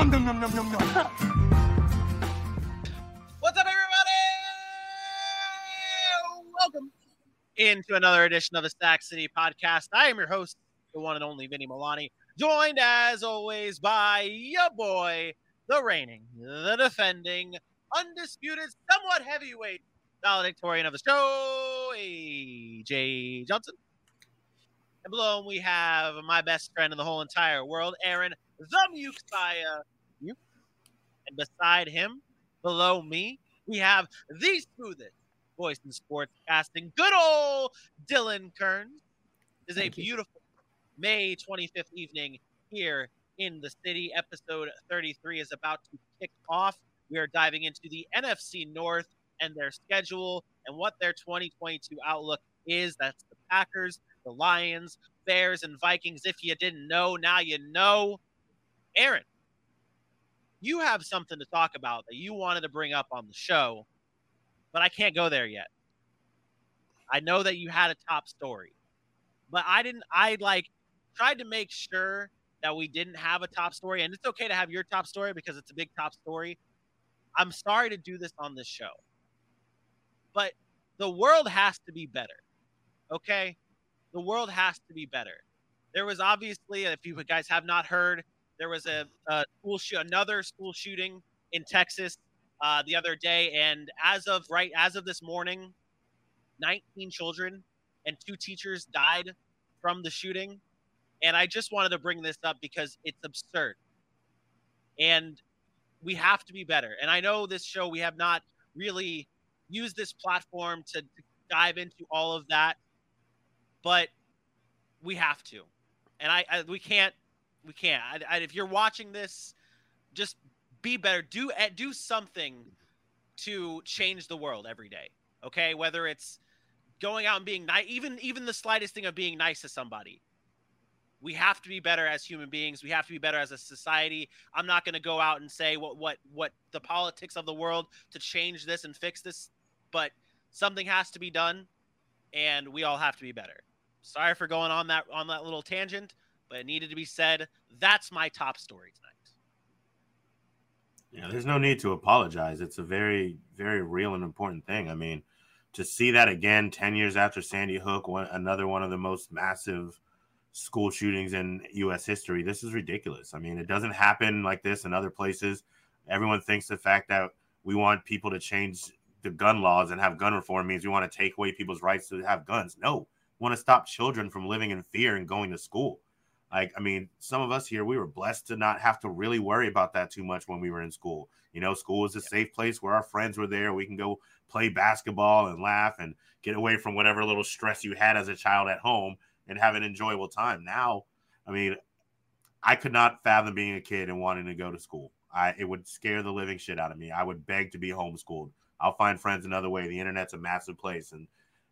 What's up, everybody? Welcome into another edition of the Sac City Podcast. I am your host, the one and only Vinny Milani, joined as always by your boy, the reigning, the defending, undisputed, somewhat heavyweight valedictorian of the show, AJ Johnson. And below him, we have my best friend in the whole entire world, Aaron, the Mukesiah. And beside him, below me, we have the smoothest voice in sports casting, good old Dylan Kearns. It is a Thank you. beautiful May 25th evening here in the city. Episode 33 is about to kick off. We are diving into the NFC North and their schedule and what their 2022 outlook is. That's the Packers, the Lions, Bears, and Vikings. If you didn't know, now you know. Aaron, you have something to talk about that you wanted to bring up on the show, but I can't go there yet. I know that you had a top story, but I didn't. I like tried to make sure that we didn't have a top story, and it's okay to have your top story because it's a big top story. I'm sorry to do this on this show, but the world has to be better. Okay, the world has to be better. There was obviously, if you guys have not heard, there was a, a school shoot, another school shooting in Texas uh, the other day, and as of right as of this morning, 19 children and two teachers died from the shooting. And I just wanted to bring this up because it's absurd, and we have to be better. And I know this show we have not really used this platform to, to dive into all of that, but we have to. And I, I we can't we can't. I, I, if you're watching this, just be better. Do eh, do something to change the world every day. Okay, whether it's going out and being nice, even even the slightest thing of being nice to somebody. We have to be better as human beings. We have to be better as a society. I'm not going to go out and say what what what the politics of the world to change this and fix this, but something has to be done, and we all have to be better. Sorry for going on that on that little tangent, but it needed to be said. That's my top story tonight. Yeah, there's no need to apologize. It's a very, very real and important thing. I mean, to see that again 10 years after Sandy Hook, one, another one of the most massive school shootings in U.S. history, this is ridiculous. I mean, it doesn't happen like this in other places. Everyone thinks the fact that we want people to change the gun laws and have gun reform means we want to take away people's rights to have guns. No, we want to stop children from living in fear and going to school. Like, I mean, some of us here, we were blessed to not have to really worry about that too much when we were in school. You know, school was a safe place where our friends were there. We can go play basketball and laugh and get away from whatever little stress you had as a child at home and have an enjoyable time. Now, I mean, I could not fathom being a kid and wanting to go to school. I it would scare the living shit out of me. I would beg to be homeschooled. I'll find friends another way. The internet's a massive place and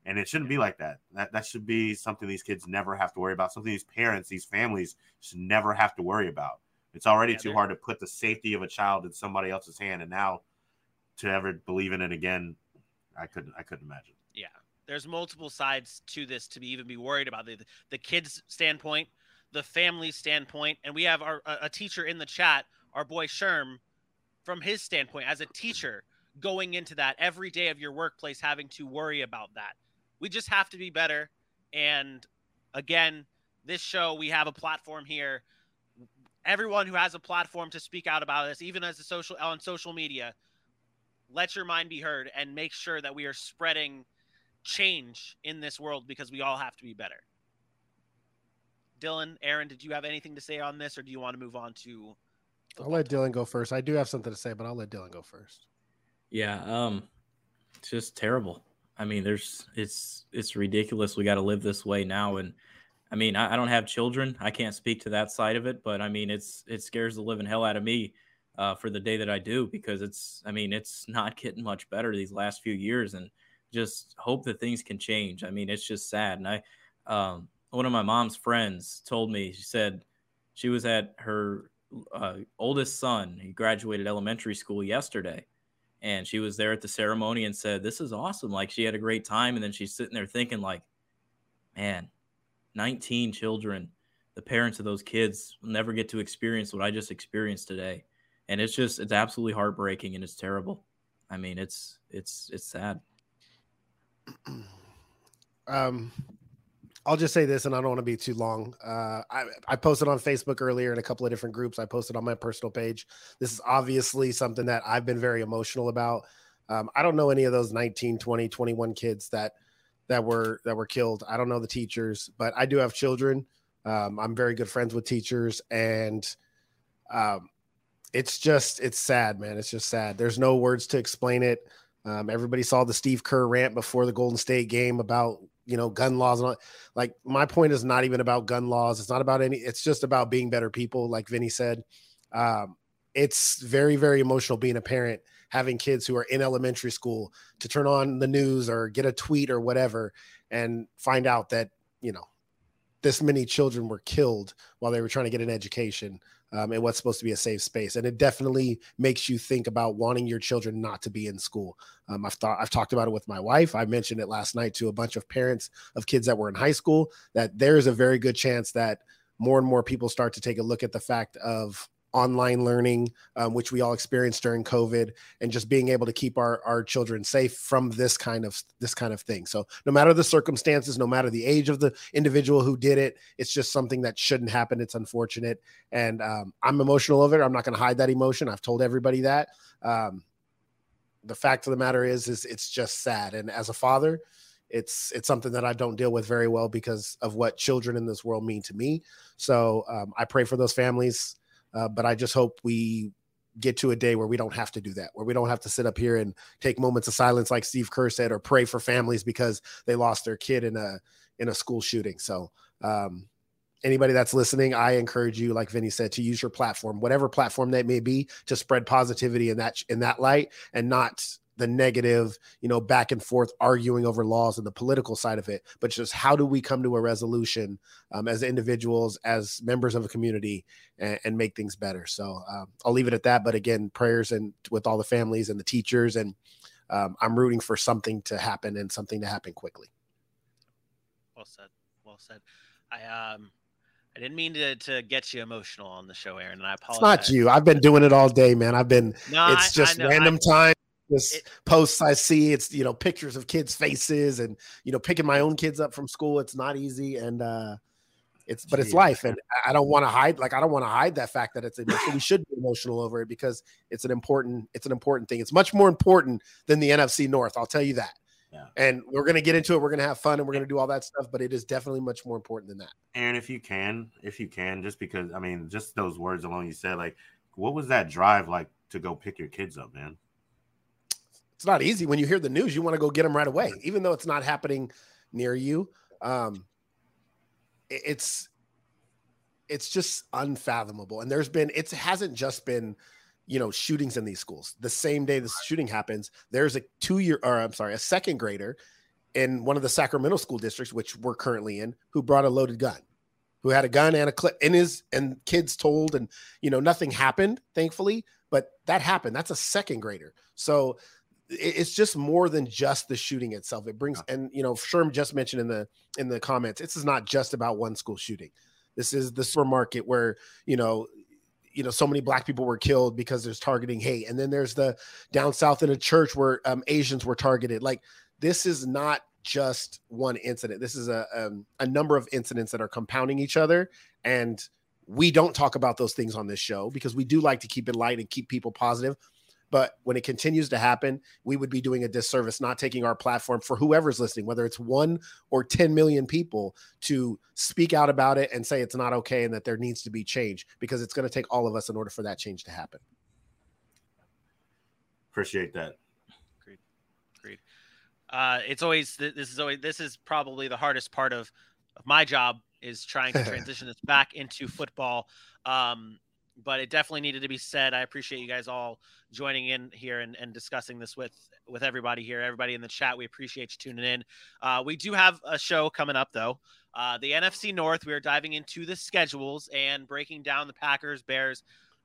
and it shouldn't be like that. That that should be something these kids never have to worry about. Something these parents, these families should never have to worry about. It's already Yeah, too hard to put the safety of a child in somebody else's hand, and now to ever believe in it again, I couldn't. I couldn't imagine. Yeah, there's multiple sides to this to be even be worried about the the kids' standpoint, the family standpoint, and we have our a, a teacher in the chat, our boy Sherm, from his standpoint as a teacher going into that every day of your workplace having to worry about that. We just have to be better. And again, this show we have a platform here. Everyone who has a platform to speak out about this, even as a social on social media, let your mind be heard and make sure that we are spreading change in this world because we all have to be better. Dylan, Aaron, did you have anything to say on this, or do you want to move on to? I'll let Dylan go first. I do have something to say, but I'll let Dylan go first. Yeah, um, it's just terrible. I mean, there's it's it's ridiculous. We got to live this way now, and I mean, I, I don't have children. I can't speak to that side of it, but I mean, it's it scares the living hell out of me uh, for the day that I do because it's I mean, it's not getting much better these last few years, and just hope that things can change. I mean, it's just sad. And I, um, one of my mom's friends told me she said she was at her uh, oldest son. He graduated elementary school yesterday and she was there at the ceremony and said this is awesome like she had a great time and then she's sitting there thinking like man 19 children the parents of those kids will never get to experience what i just experienced today and it's just it's absolutely heartbreaking and it's terrible. I mean, it's it's it's sad. Um, I'll just say this, and I don't want to be too long. Uh, I, I posted on Facebook earlier in a couple of different groups. I posted on my personal page. This is obviously something that I've been very emotional about. Um, I don't know any of those 19, 20, 21 kids that that were that were killed. I don't know the teachers, but I do have children. Um, I'm very good friends with teachers, and um, it's just it's sad, man. It's just sad. There's no words to explain it. Um, everybody saw the Steve Kerr rant before the Golden State game about you know gun laws and all. Like my point is not even about gun laws. It's not about any. It's just about being better people, like Vinny said. Um, it's very very emotional being a parent having kids who are in elementary school to turn on the news or get a tweet or whatever and find out that you know this many children were killed while they were trying to get an education um, in what's supposed to be a safe space. And it definitely makes you think about wanting your children not to be in school. Um, I've thought I've talked about it with my wife. I mentioned it last night to a bunch of parents of kids that were in high school. That there's a very good chance that more and more people start to take a look at the fact of online learning, um, which we all experienced during COVID, and just being able to keep our, our children safe from this kind of this kind of thing. So no matter the circumstances, no matter the age of the individual who did it, it's just something that shouldn't happen. It's unfortunate, and um, I'm emotional over it. I'm not going to hide that emotion. I've told everybody that. Um, the fact of the matter is, is it's just sad. And as a father, it's it's something that I don't deal with very well because of what children in this world mean to me. So um, I pray for those families. Uh, but I just hope we get to a day where we don't have to do that, where we don't have to sit up here and take moments of silence, like Steve Kerr said, or pray for families because they lost their kid in a in a school shooting. So, um, anybody that's listening, I encourage you, like Vinny said, to use your platform, whatever platform that may be, to spread positivity in that in that light, and not the negative, you know, back and forth arguing over laws and the political side of it, but just how do we come to a resolution um, as individuals, as members of a community, and, and make things better. So um, I'll leave it at that. But again, prayers and with all the families and the teachers, and um, I'm rooting for something to happen and something to happen quickly. Well said. Well said. I um. I didn't mean to, to get you emotional on the show, Aaron, and I apologize. It's not you. I've been doing it all day, man. I've been. No, it's just I, I random time this it, posts I see. It's you know pictures of kids' faces and you know picking my own kids up from school. It's not easy, and uh, it's but it's life, and I don't want to hide. Like I don't want to hide that fact that it's emotional. we should be emotional over it because it's an important it's an important thing. It's much more important than the NFC North. I'll tell you that. Yeah. And we're going to get into it. We're going to have fun and we're going to do all that stuff, but it is definitely much more important than that. Aaron, if you can, if you can, just because, I mean, just those words alone you said, like, what was that drive like to go pick your kids up, man? It's not easy when you hear the news. You want to go get them right away, even though it's not happening near you. Um, it's it's just unfathomable. And there's been it hasn't just been you know shootings in these schools. The same day the shooting happens, there's a two year or I'm sorry, a second grader in one of the Sacramento school districts, which we're currently in, who brought a loaded gun who had a gun and a clip in his and kids told and you know nothing happened thankfully but that happened that's a second grader so it's just more than just the shooting itself. It brings and you know, Sherm just mentioned in the in the comments, this is not just about one school shooting. This is the supermarket where you know, you know, so many black people were killed because there's targeting hate, and then there's the down south in a church where um, Asians were targeted. Like this is not just one incident. This is a um, a number of incidents that are compounding each other, and we don't talk about those things on this show because we do like to keep it light and keep people positive but when it continues to happen, we would be doing a disservice not taking our platform for whoever's listening, whether it's one or 10 million people, to speak out about it and say it's not okay and that there needs to be change because it's going to take all of us in order for that change to happen. Appreciate that. Agreed. Agreed. Uh, it's always this is always this is probably the hardest part of, of my job is trying to transition this back into football. Um, but it definitely needed to be said. I appreciate you guys all joining in here and, and discussing this with with everybody here, everybody in the chat. We appreciate you tuning in. Uh, we do have a show coming up though. Uh, the NFC North. We are diving into the schedules and breaking down the Packers, Bears,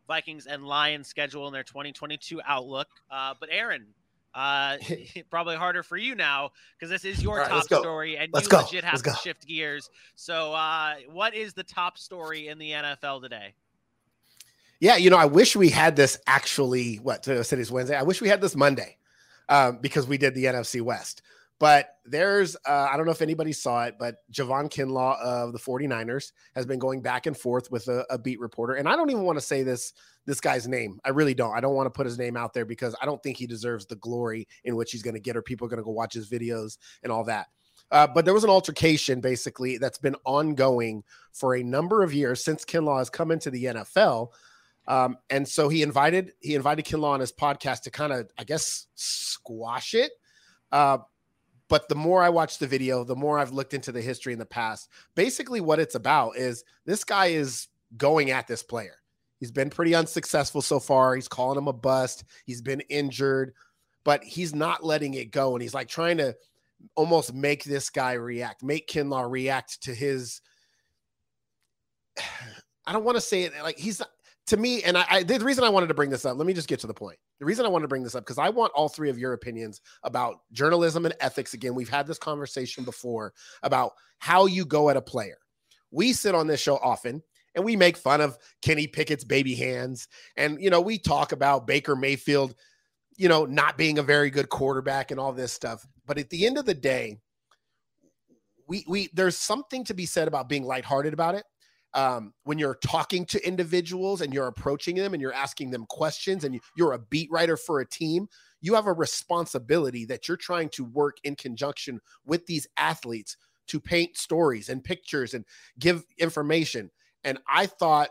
Vikings, and Lions schedule in their 2022 outlook. Uh, but Aaron, uh, probably harder for you now because this is your right, top story, and let's you go. legit have let's to go. shift gears. So, uh, what is the top story in the NFL today? Yeah, you know, I wish we had this actually. What today's Wednesday. I wish we had this Monday um, because we did the NFC West. But there's, uh, I don't know if anybody saw it, but Javon Kinlaw of the 49ers has been going back and forth with a, a beat reporter. And I don't even want to say this this guy's name. I really don't. I don't want to put his name out there because I don't think he deserves the glory in which he's going to get, or people are going to go watch his videos and all that. Uh, but there was an altercation basically that's been ongoing for a number of years since Kinlaw has come into the NFL. Um, and so he invited he invited Kinlaw on his podcast to kind of, I guess, squash it. Uh, but the more I watch the video, the more I've looked into the history in the past. Basically, what it's about is this guy is going at this player. He's been pretty unsuccessful so far. He's calling him a bust. He's been injured, but he's not letting it go. And he's like trying to almost make this guy react, make Kinlaw react to his. I don't want to say it like he's to me, and I, I, the reason I wanted to bring this up, let me just get to the point. The reason I wanted to bring this up because I want all three of your opinions about journalism and ethics. Again, we've had this conversation before about how you go at a player. We sit on this show often and we make fun of Kenny Pickett's baby hands, and you know we talk about Baker Mayfield, you know, not being a very good quarterback and all this stuff. But at the end of the day, we we there's something to be said about being lighthearted about it um, when you're talking to individuals and you're approaching them and you're asking them questions and you're a beat writer for a team, you have a responsibility that you're trying to work in conjunction with these athletes to paint stories and pictures and give information. And I thought,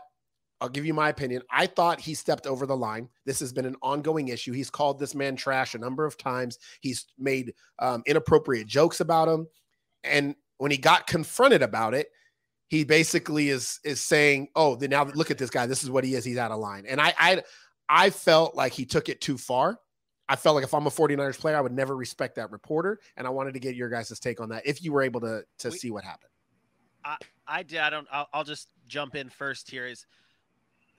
I'll give you my opinion. I thought he stepped over the line. This has been an ongoing issue. He's called this man trash a number of times. He's made um, inappropriate jokes about him. And when he got confronted about it, he basically is is saying, "Oh, then now look at this guy. This is what he is. He's out of line." And I I I felt like he took it too far. I felt like if I'm a 49ers player, I would never respect that reporter. And I wanted to get your guys' take on that if you were able to to we, see what happened. I I did. I don't. I'll, I'll just jump in first. Here is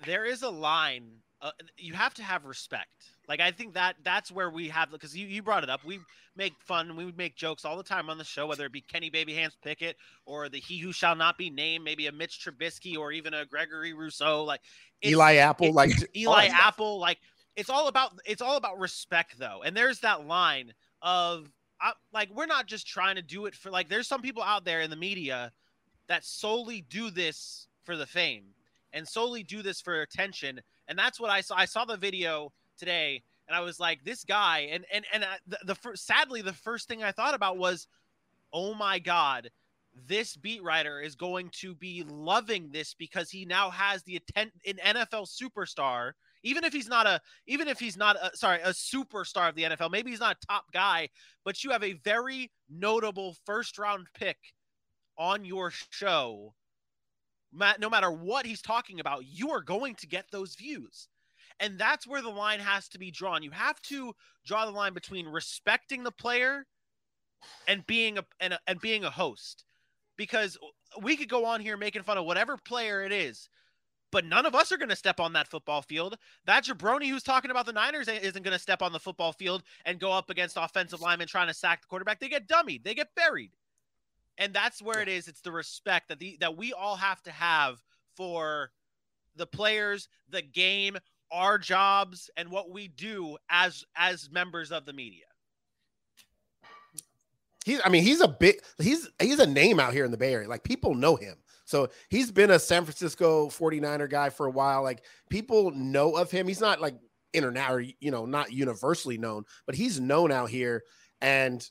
there is a line. Uh, you have to have respect like I think that that's where we have because you, you brought it up. We make fun, we would make jokes all the time on the show, whether it be Kenny Baby Hands Pickett or the He Who Shall Not Be Named, maybe a Mitch Trubisky or even a Gregory Rousseau, like Eli Apple, like Eli Apple, like it's all about it's all about respect though. And there's that line of I, like we're not just trying to do it for like there's some people out there in the media that solely do this for the fame and solely do this for attention. And that's what I saw. I saw the video today, and I was like, this guy, and and and uh, the, the first, sadly, the first thing I thought about was, oh my god, this beat writer is going to be loving this because he now has the atten- an NFL superstar. Even if he's not a, even if he's not a, sorry, a superstar of the NFL, maybe he's not a top guy, but you have a very notable first round pick on your show. No matter what he's talking about, you are going to get those views. And that's where the line has to be drawn. You have to draw the line between respecting the player and being a and, a, and being a host. Because we could go on here making fun of whatever player it is, but none of us are going to step on that football field. That jabroni who's talking about the Niners isn't going to step on the football field and go up against offensive linemen trying to sack the quarterback. They get dummied. They get buried. And that's where it is. It's the respect that the that we all have to have for the players, the game, our jobs and what we do as as members of the media. He's I mean, he's a bit he's he's a name out here in the Bay Area. Like people know him. So he's been a San Francisco 49er guy for a while. Like people know of him. He's not like internet or you know, not universally known, but he's known out here. And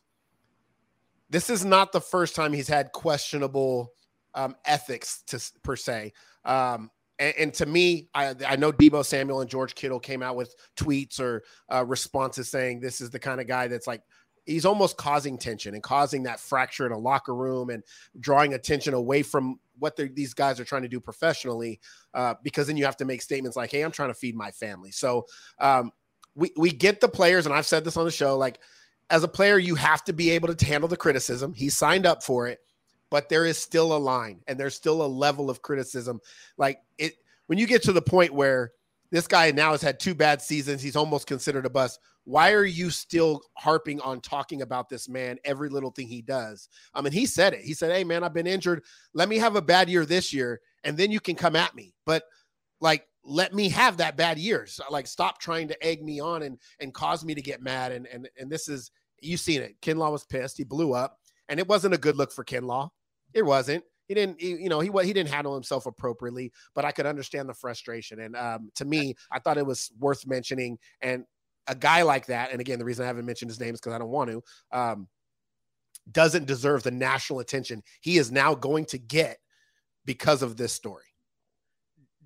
this is not the first time he's had questionable um, ethics to per se. Um, and, and, to me, I, I know Deebo Samuel and George Kittle came out with tweets or uh, responses saying this is the kind of guy that's like he's almost causing tension and causing that fracture in a locker room and drawing attention away from what these guys are trying to do professionally. Uh, because then you have to make statements like, "Hey, I'm trying to feed my family." So um, we we get the players, and I've said this on the show, like as a player, you have to be able to handle the criticism. He signed up for it but there is still a line and there's still a level of criticism. Like it, when you get to the point where this guy now has had two bad seasons, he's almost considered a bust. Why are you still harping on talking about this man, every little thing he does? I mean, he said it. He said, Hey, man, I've been injured. Let me have a bad year this year, and then you can come at me. But like, let me have that bad year. So, like stop trying to egg me on and and cause me to get mad. And and and this is you seen it. Kinlaw was pissed. He blew up, and it wasn't a good look for Kinlaw. It wasn't. He didn't, he, you know, he he didn't handle himself appropriately. But I could understand the frustration. And um, to me, I thought it was worth mentioning. And a guy like that, and again, the reason I haven't mentioned his name is because I don't want to. Um, doesn't deserve the national attention he is now going to get because of this story.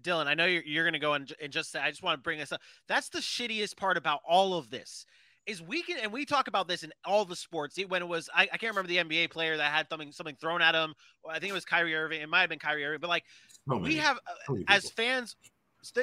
Dylan, I know you're, you're going to go and, and just say, I just want to bring this up. That's the shittiest part about all of this is we can, and we talk about this in all the sports. When it was, I, I can't remember the NBA player that had something, something thrown at him. I think it was Kyrie Irving. It might have been Kyrie Irving, but like so we have so as fans,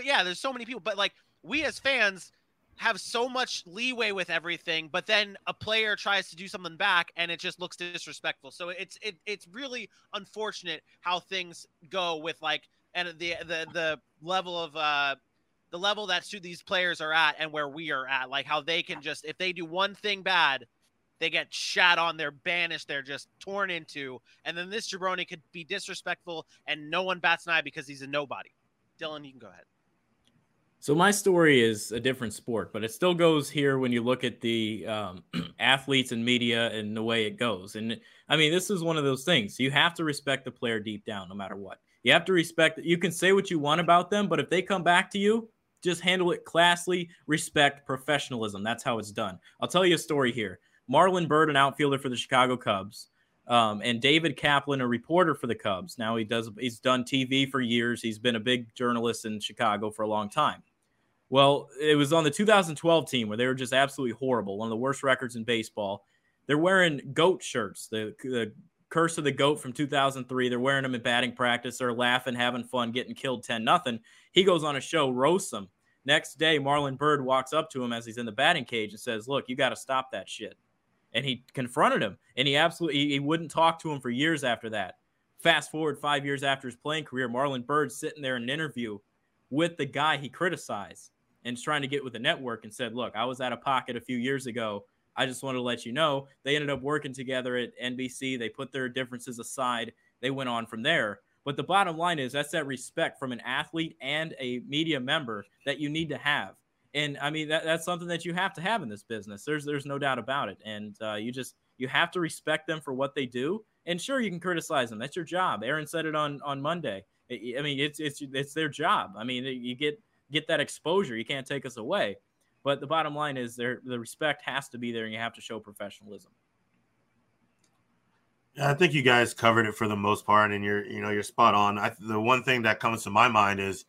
yeah, there's so many people, but like we as fans have so much leeway with everything, but then a player tries to do something back and it just looks disrespectful. So it's it it's really unfortunate how things go with like and the the the level of uh the level that these players are at and where we are at like how they can just if they do one thing bad they get shat on they're banished they're just torn into and then this jabroni could be disrespectful and no one bats an eye because he's a nobody dylan you can go ahead so my story is a different sport, but it still goes here when you look at the um, athletes and media and the way it goes. And I mean, this is one of those things. You have to respect the player deep down, no matter what. You have to respect. You can say what you want about them, but if they come back to you, just handle it classily. Respect professionalism. That's how it's done. I'll tell you a story here. Marlon Byrd, an outfielder for the Chicago Cubs, um, and David Kaplan, a reporter for the Cubs. Now he does. He's done TV for years. He's been a big journalist in Chicago for a long time well, it was on the 2012 team where they were just absolutely horrible, one of the worst records in baseball. They're wearing goat shirts, the, the curse of the goat from 2003. They're wearing them in batting practice. They're laughing, having fun, getting killed 10 nothing. He goes on a show, roasts them. Next day, Marlon Byrd walks up to him as he's in the batting cage and says, Look, you got to stop that shit. And he confronted him, and he absolutely he wouldn't talk to him for years after that. Fast forward five years after his playing career, Marlon Byrd sitting there in an interview with the guy he criticized and trying to get with the network and said, Look, I was out of pocket a few years ago. I just wanted to let you know. They ended up working together at NBC. They put their differences aside. They went on from there. But the bottom line is that's that respect from an athlete and a media member that you need to have. And I mean that, that's something that you have to have in this business. There's there's no doubt about it. And uh, you just you have to respect them for what they do. And sure, you can criticize them. That's your job. Aaron said it on on Monday. I mean, it's it's it's their job. I mean, you get get that exposure. You can't take us away. But the bottom line is there the respect has to be there and you have to show professionalism. I think you guys covered it for the most part, and you're you know you're spot on. I, the one thing that comes to my mind is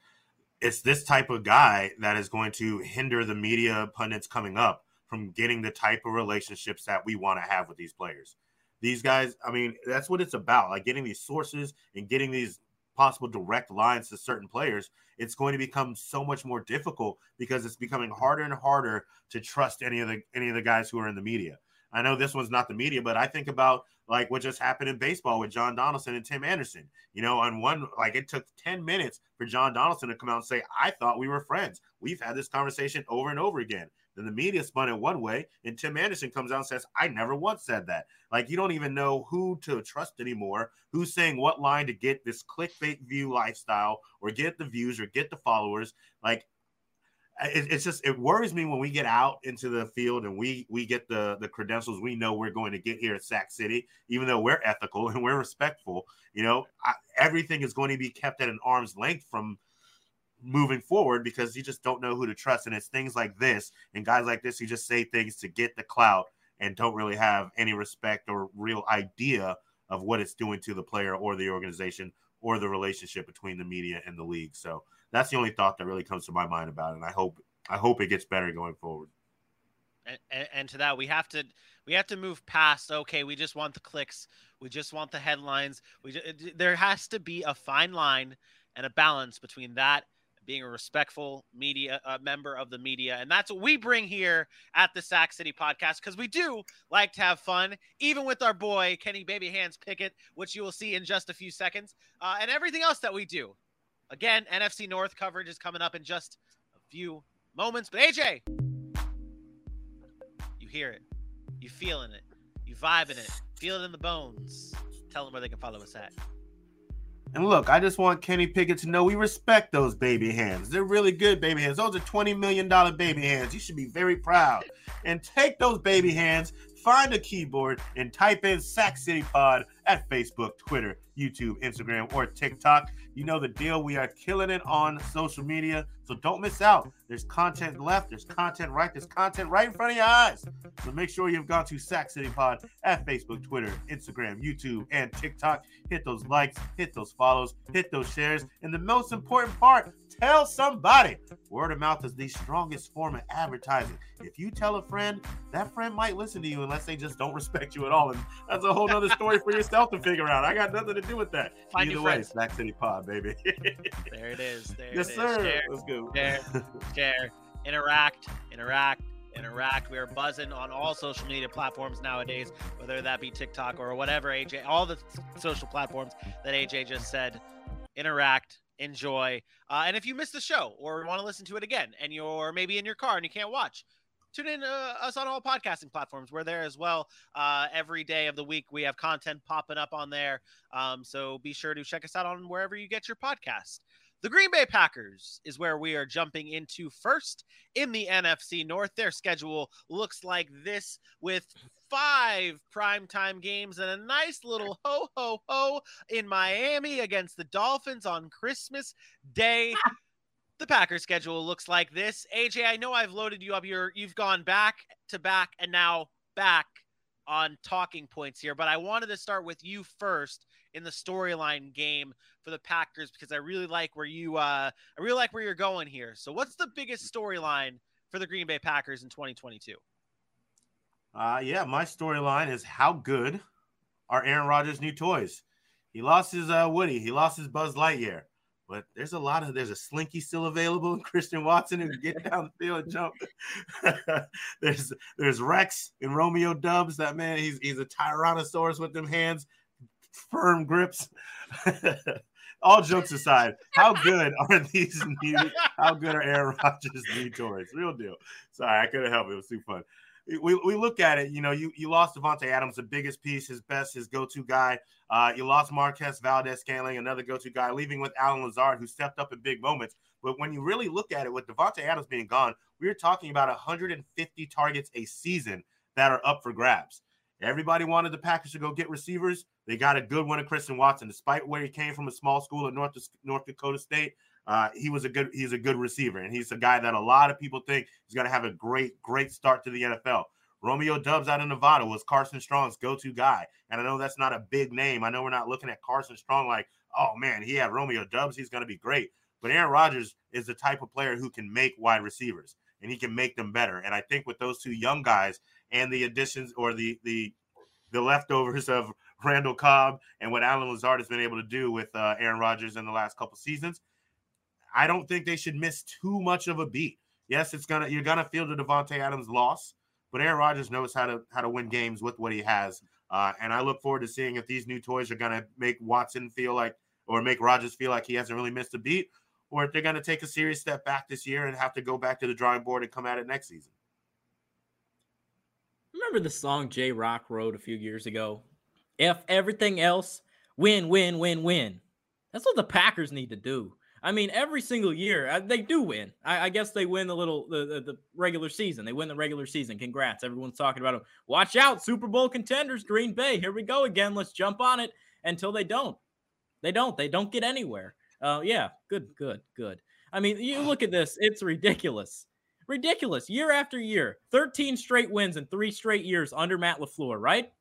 it's this type of guy that is going to hinder the media pundits coming up from getting the type of relationships that we want to have with these players. These guys, I mean, that's what it's about, like getting these sources and getting these possible direct lines to certain players, it's going to become so much more difficult because it's becoming harder and harder to trust any of the any of the guys who are in the media. I know this one's not the media, but I think about like what just happened in baseball with Josh Donaldson and Tim Anderson. You know, on one like it took 10 minutes for Josh Donaldson to come out and say, I thought we were friends. We've had this conversation over and over again. Then the media spun it one way, and Tim Anderson comes out and says, I never once said that. Like, you don't even know who to trust anymore, who's saying what line to get this clickbait view lifestyle or get the views or get the followers. Like, it, it's just it worries me when we get out into the field and we we get the the credentials we know we're going to get here at Sac City, even though we're ethical and we're respectful. You know, I, everything is going to be kept at an arm's length from moving forward because you just don't know who to trust. And it's things like this and guys like this who just say things to get the clout and don't really have any respect or real idea of what it's doing to the player or the organization or the relationship between the media and the league. So that's the only thought that really comes to my mind about it. And I hope I hope it gets better going forward. And, and, to that we have to we have to move past okay we just want the clicks we just want the headlines we just, there has to be a fine line and a balance between that being a respectful media uh, member of the media. And that's what we bring here at the Sac City podcast because we do like to have fun, even with our boy Kenny Baby Hands Pickett, which you will see in just a few seconds, uh, and everything else that we do. Again, NFC North coverage is coming up in just a few moments. But AJ, you hear it, you feeling it, you vibing it, feel it in the bones. Tell them where they can follow us at. And look, I just want Kenny Pickett to know we respect those baby hands. They're really good baby hands. Those are $20 million baby hands. You should be very proud. And take those baby hands, find a keyboard, and type in Sac City Pod at Facebook, Twitter, YouTube, Instagram, or TikTok. You know the deal. We are killing it on social media. So don't miss out. There's content left, there's content right, there's content right in front of your eyes. So make sure you've gone to Sac City Pod at Facebook, Twitter, Instagram, YouTube, and TikTok. Hit those likes, hit those follows, hit those shares. And the most important part, tell somebody. Word of mouth is the strongest form of advertising. If you tell a friend, that friend might listen to you unless they just don't respect you at all. And that's a whole other story for yourself to figure out. I got nothing to do with that. Find Either way, friends. Sac City Pod, baby. There it is. There yes, it is. sir. Share, Let's go. share, share, interact, interact, interact. We are buzzing on all social media platforms nowadays, whether that be TikTok or whatever. AJ, all the social platforms that AJ just said. Interact, enjoy, uh, and if you missed the show or want to listen to it again, and you're maybe in your car and you can't watch. Tune in uh, us on all podcasting platforms. We're there as well. Uh, every day of the week, we have content popping up on there. Um, so be sure to check us out on wherever you get your podcast. The Green Bay Packers is where we are jumping into first in the NFC North. Their schedule looks like this with five primetime games and a nice little ho ho ho in Miami against the Dolphins on Christmas Day. The Packers schedule looks like this. AJ, I know I've loaded you up. You're you've gone back to back and now back on talking points here, but I wanted to start with you first in the storyline game for the Packers because I really like where you uh I really like where you're going here. So what's the biggest storyline for the Green Bay Packers in 2022? Uh, yeah, my storyline is how good are Aaron Rodgers' new toys? He lost his uh, Woody, he lost his Buzz Lightyear, but there's a lot of there's a Slinky still available, and Christian Watson who can get down the field and jump. there's there's Rex and Romeo Doubs. That man, he's he's a Tyrannosaurus with them hands, firm grips. All jokes aside, how good are these new? How good are Aaron Rodgers' new toys? Real deal. Sorry, I couldn't help it. It was too fun we, we look at it, you know, you, you lost Davante Adams, the biggest piece, his best, his go-to guy. Uh, you lost Marquez Valdes-Scantling, another go-to guy, leaving with Allen Lazard, who stepped up in big moments. But when you really look at it, with Davante Adams being gone, we are talking about 150 targets a season that are up for grabs. Everybody wanted the Packers to go get receivers. They got a good one at Christian Watson, despite where he came from a small school at North North Dakota State. Uh, he was a good he's a good receiver, and he's a guy that a lot of people think is going to have a great great start to the NFL. Romeo Doubs out of Nevada was Carson Strong's go-to guy, and I know that's not a big name. I know we're not looking at Carson Strong like, oh man, he had Romeo Doubs, he's going to be great. But Aaron Rodgers is the type of player who can make wide receivers, and he can make them better. And I think with those two young guys and the additions or the the the leftovers of Randall Cobb and what Allen Lazard has been able to do with uh, Aaron Rodgers in the last couple seasons, I don't think they should miss too much of a beat. Yes, it's gonna you're gonna feel the Davante Adams loss, but Aaron Rodgers knows how to how to win games with what he has. Uh, and I look forward to seeing if these new toys are gonna make Watson feel like or make Rodgers feel like he hasn't really missed a beat, or if they're gonna take a serious step back this year and have to go back to the drawing board and come at it next season. Remember the song J Rock wrote a few years ago? If everything else, win, win, win, win. That's what the Packers need to do. I mean, every single year uh, they do win. I, I guess they win the little the, the, the regular season. They win the regular season. Congrats! Everyone's talking about them. Watch out, Super Bowl contenders, Green Bay. Here we go again. Let's jump on it. Until they don't, they don't. They don't get anywhere. Uh, yeah, good, good, good. I mean, you look at this. It's ridiculous, ridiculous. Year after year, thirteen straight wins in three straight years under Matt LaFleur. Right,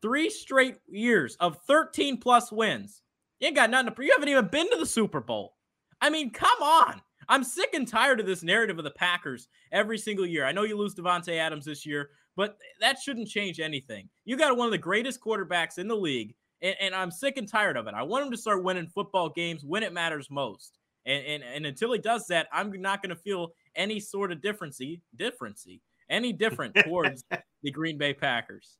three straight years of thirteen plus wins. You ain't got nothing to. You haven't even been to the Super Bowl. I mean, come on. I'm sick and tired of this narrative of the Packers every single year. I know you lose Davante Adams this year, but that shouldn't change anything. You got one of the greatest quarterbacks in the league, and, and I'm sick and tired of it. I want him to start winning football games when it matters most. And, and, and until he does that, I'm not going to feel any sort of differency, differency, any different towards the Green Bay Packers.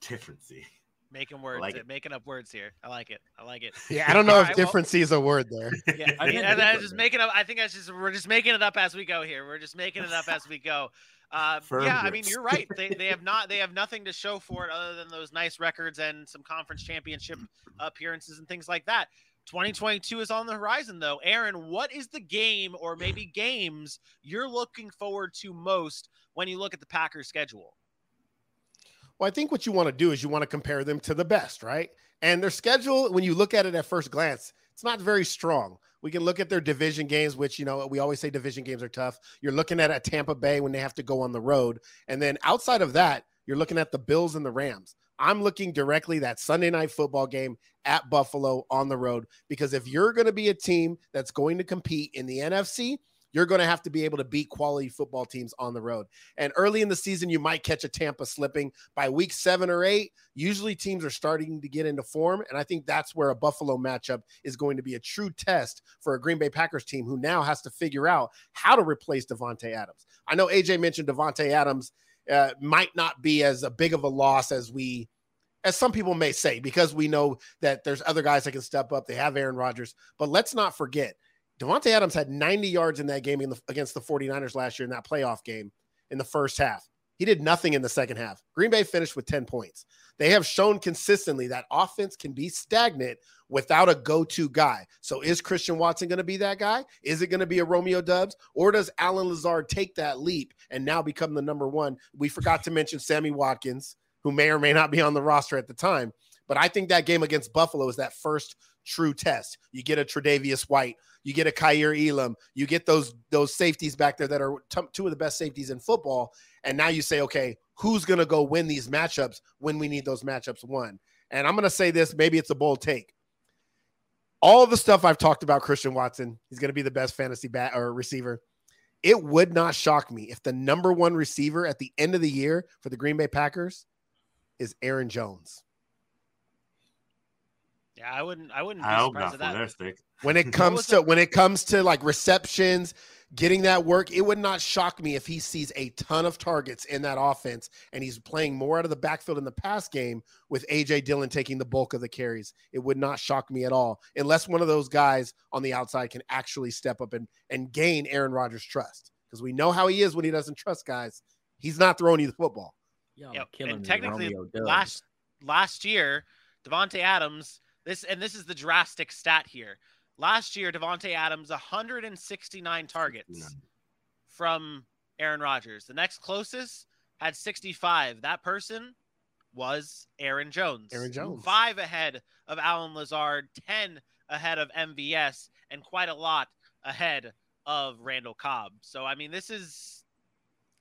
Differency. Making words, like it. making up words here. I like it. I like it. Yeah, I don't know if right, well- is a word there. Yeah, I didn't think I'm of just making up. I think that's just we're just making it up as we go here. We're just making it up as we go. Uh, yeah, I mean you're right. They, they have not they have nothing to show for it other than those nice records and some conference championship appearances and things like that. 2022 is on the horizon though. Aaron, what is the game or maybe games you're looking forward to most when you look at the Packers schedule? Well, I think what you want to do is you want to compare them to the best, right? And their schedule, when you look at it at first glance, it's not very strong. We can look at their division games, which, you know, we always say division games are tough. You're looking at a Tampa Bay when they have to go on the road. And then outside of that, you're looking at the Bills and the Rams. I'm looking directly that Sunday night football game at Buffalo on the road because if you're going to be a team that's going to compete in the NFC, you're going to have to be able to beat quality football teams on the road. And early in the season, you might catch a Tampa slipping. By week seven or eight, usually teams are starting to get into form. And I think that's where a Buffalo matchup is going to be a true test for a Green Bay Packers team who now has to figure out how to replace Davante Adams. I know AJ mentioned Davante Adams uh, might not be as a big of a loss as we. As some people may say, because we know that there's other guys that can step up. They have Aaron Rodgers. But let's not forget, Davante Adams had 90 yards in that game in the, against the 49ers last year in that playoff game in the first half. He did nothing in the second half. Green Bay finished with 10 points. They have shown consistently that offense can be stagnant without a go to guy. So, is Christian Watson going to be that guy? Is it going to be a Romeo Doubs? Or does Allen Lazard take that leap and now become the number one? We forgot to mention Sammy Watkins, who may or may not be on the roster at the time. But I think that game against Buffalo is that first true test. You get a Tre'Davious White, you get a Kaiir Elam, you get those those safeties back there that are t- two of the best safeties in football, and now you say, okay, who's going to go win these matchups when we need those matchups won? And I'm going to say this, maybe it's a bold take. All the stuff I've talked about Christian Watson, he's going to be the best fantasy bat or receiver. It would not shock me if the number one receiver at the end of the year for the Green Bay Packers is Aaron Jones. Yeah, I wouldn't. I wouldn't be I hope surprised not at for their stick. when it comes to the- when it comes to like receptions getting that work it would not shock me if he sees a ton of targets in that offense and he's playing more out of the backfield in the pass game with aj dillon taking the bulk of the carries it would not shock me at all unless one of those guys on the outside can actually step up and and gain aaron rodgers trust because we know how he is when he doesn't trust guys he's not throwing you the football Y'all Yep, and me, technically last last year, Davante Adams. This and this is the drastic stat here. Last year, Davante Adams 169 targets from Aaron Rodgers. The next closest had 65. That person was Aaron Jones. Aaron Jones. Five ahead of Allen Lazard, 10 ahead of MVS, and quite a lot ahead of Randall Cobb. So I mean, this is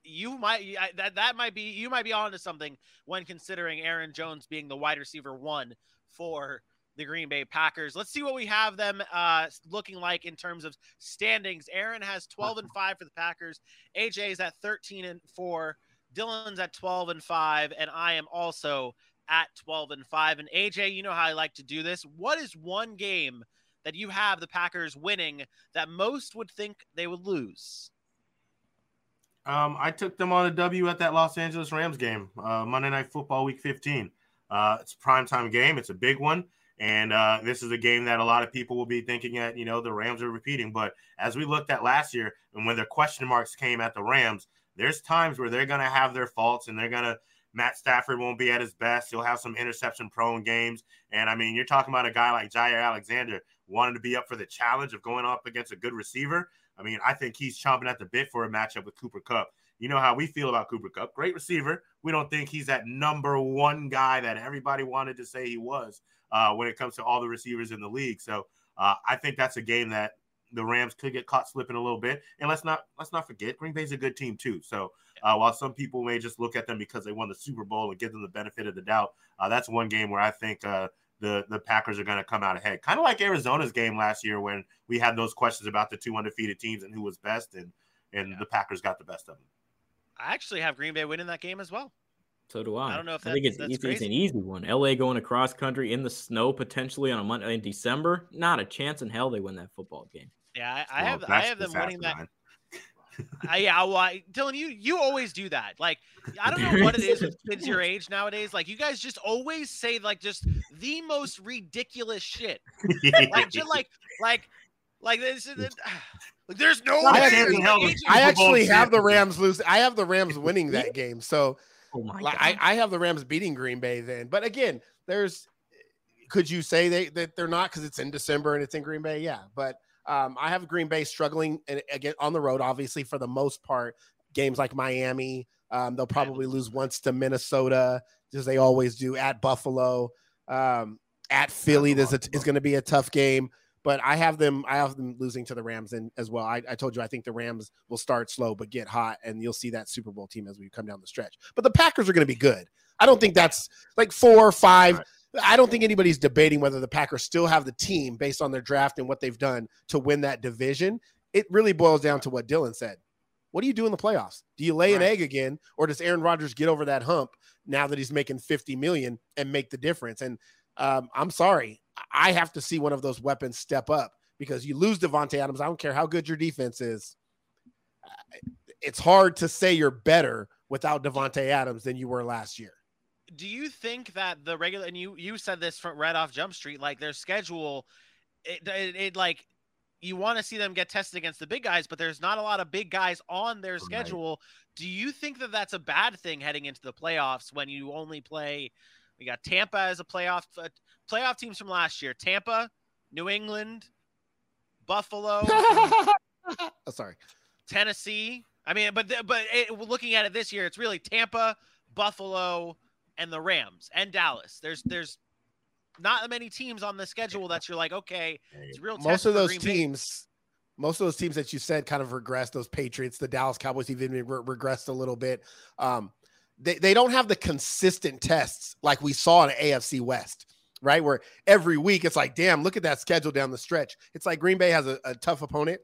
you might that that might be you might be onto something when considering Aaron Jones being the wide receiver one for the Green Bay Packers. Let's see what we have them uh, looking like in terms of standings. Aaron has 12 and 5 for the Packers. AJ is at 13 and 4. Dylan's at 12 and 5 and I am also at 12 and 5 and AJ, you know how I like to do this. What is one game that you have the Packers winning that most would think they would lose? Um, I took them on a W at that Los Angeles Rams game, uh, Monday Night Football, Week 15. Uh, it's a primetime game. It's a big one, and uh, this is a game that a lot of people will be thinking at. You know, the Rams are repeating, but as we looked at last year, and when the question marks came at the Rams, there's times where they're going to have their faults, and they're going to. Matt Stafford won't be at his best. He'll have some interception-prone games, and I mean, you're talking about a guy like Jaire Alexander wanting to be up for the challenge of going up against a good receiver. I mean, I think he's chomping at the bit for a matchup with Cooper Kupp. You know how we feel about Cooper Kupp. Great receiver. We don't think he's that number one guy that everybody wanted to say he was uh, when it comes to all the receivers in the league. So uh, I think that's a game that the Rams could get caught slipping a little bit. And let's not let's not forget Green Bay's a good team too. So uh, while some people may just look at them because they won the Super Bowl and give them the benefit of the doubt, uh, that's one game where I think uh, the the Packers are going to come out ahead. Kind of like Arizona's game last year when we had those questions about the two undefeated teams and who was best, and and Yeah. the Packers got the best of them. I actually have Green Bay winning that game as well. So do I. I don't know if I think it's, that's it's, it's an easy one. LA going across country in the snow potentially on a Monday in December. Not a chance in hell they win that football game. Yeah, I, I Well, have I that's have them just winning that. asinine. Uh, yeah, well, I, Dylan, you you always do that. Like, I don't know what it is with kids your age nowadays. Like, you guys just always say like just the most ridiculous shit. Like, just like like like this. is Like, there's no. I way actually, the I actually have the. Rams lose. I have the Rams winning that game. So Oh my Like, god. I, I have the Rams beating Green Bay then. But again, there's could you say they that they're not because it's in December and it's in Green Bay? Yeah. But um, I have Green Bay struggling and again on the road, obviously, for the most part. Games like Miami, um, they'll probably lose once to Minnesota, as they always do, at Buffalo. Um, at Philly, This is going to be a tough game. But I have them. I have them losing to the Rams and as well. I, I told you I think the Rams will start slow but get hot, and you'll see that Super Bowl team as we come down the stretch. But the Packers are going to be good. I don't think that's like four or five. Right. I don't think anybody's debating whether the Packers still have the team based on their draft and what they've done to win that division. It really boils down to what Dylan said. What do you do in the playoffs? Do you lay an egg again, or does Aaron Rodgers get over that hump now that he's making 50 million and make the difference? And um, I'm sorry, I have to see one of those weapons step up because you lose Davante Adams. I don't care how good your defense is. Uh, It's hard to say you're better without Davante Adams than you were last year. do you think that the regular and you you said this from right off Jump Street, like their schedule, it, it, it like you want to see them get tested against the big guys, but there's not a lot of big guys on their schedule. Do you think that that's a bad thing heading into the playoffs when you only play? We got Tampa as a playoff uh, playoff teams from last year: Tampa, New England, Buffalo, oh, sorry. Tennessee. I mean, but but it, looking at it this year, it's really Tampa, Buffalo, and the Rams and Dallas. There's there's not many teams on the schedule that you're like, okay, it's real. most of those Green Bay. teams most of those teams that you said kind of regressed those patriots the dallas cowboys even re- regressed a little bit um, they, they don't have the consistent tests like we saw in afc west right where every week it's like damn look at that schedule down the stretch it's like green bay has a, a tough opponent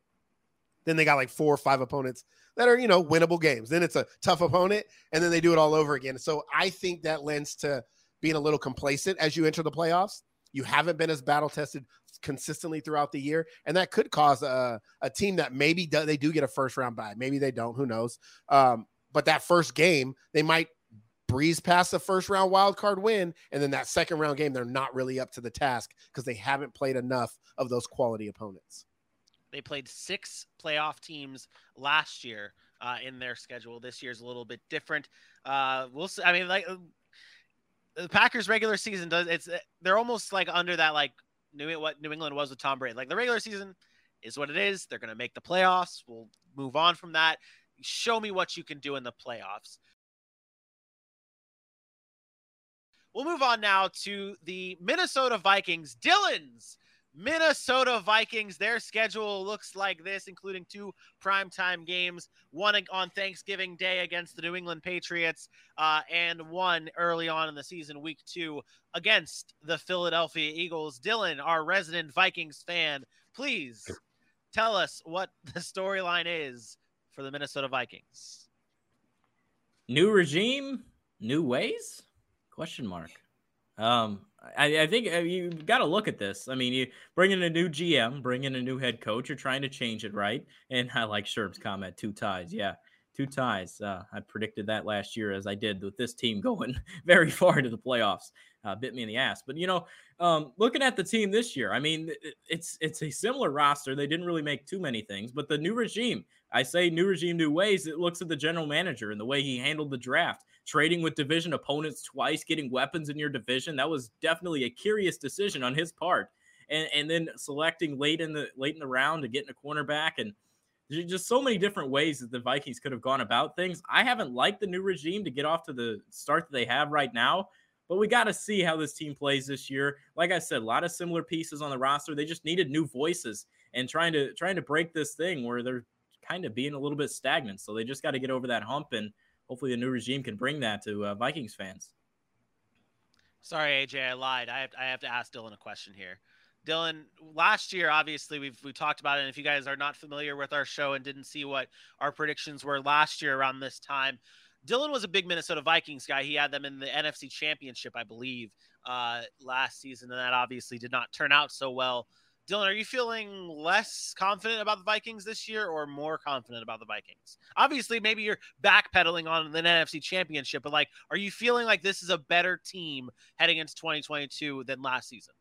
then they got like four or five opponents that are you know winnable games then it's a tough opponent and then they do it all over again so i think that lends to being a little complacent as you enter the playoffs you haven't been as battle tested consistently throughout the year, and that could cause a, a team that maybe do, they do get a first round bye. Maybe they don't. Who knows? Um, but that first game, they might breeze past the first round wild card win, and then that second round game, they're not really up to the task because they haven't played enough of those quality opponents. They played six playoff teams last year uh, in their schedule. This year's a little bit different. Uh, we'll see. I mean, like uh, the Packers' regular season does. It's uh, they're almost like under that like New what New England was with Tom Brady. Like the regular season is what it is. They're going to make the playoffs. We'll move on from that. Show me what you can do in the playoffs. We'll move on now to the Minnesota Vikings. Dylan's Minnesota Vikings, their schedule looks like this, including two primetime games, one on Thanksgiving Day against the New England Patriots, uh, and one early on in the season, week two, against the Philadelphia Eagles. Dylan, our resident Vikings fan, please tell us what the storyline is for the Minnesota Vikings. New regime, new ways? Question mark. Um, I, I think uh, you got to look at this. I mean, you bring in a new GM, bring in a new head coach. You're trying to change it, right? And I like Sherm's comment: two ties. Yeah, two ties. Uh, I predicted that last year, as I did with this team going very far into the playoffs. Uh, bit me in the ass. But you know, um, looking at the team this year, I mean, it, it's it's a similar roster. They didn't really make too many things, but the new regime. I say new regime, new ways. It looks at the general manager and the way he handled the draft, trading with division opponents twice, getting weapons in your division. That was definitely a curious decision on his part. And and then selecting late in the late in the round to get in a cornerback and there's just so many different ways that the Vikings could have gone about things. I haven't liked the new regime to get off to the start that they have right now, but we got to see how this team plays this year. Like I said, a lot of similar pieces on the roster. They just needed new voices and trying to trying to break this thing where they're kind of being a little bit stagnant. So they just got to get over that hump, and hopefully the new regime can bring that to uh, Vikings fans. Sorry, AJ, I lied. I have, I have to ask Dylan a question here. Dylan, last year, obviously, we've we talked about it. And if you guys are not familiar with our show and didn't see what our predictions were last year around this time, Dylan was a big Minnesota Vikings guy. He had them in the NFC Championship, I believe, uh, last season, and that obviously did not turn out so well. Dylan, are you feeling less confident about the Vikings this year or more confident about the Vikings? Obviously, maybe you're backpedaling on the NFC championship, but like, are you feeling like this is a better team heading into 2022 than last season?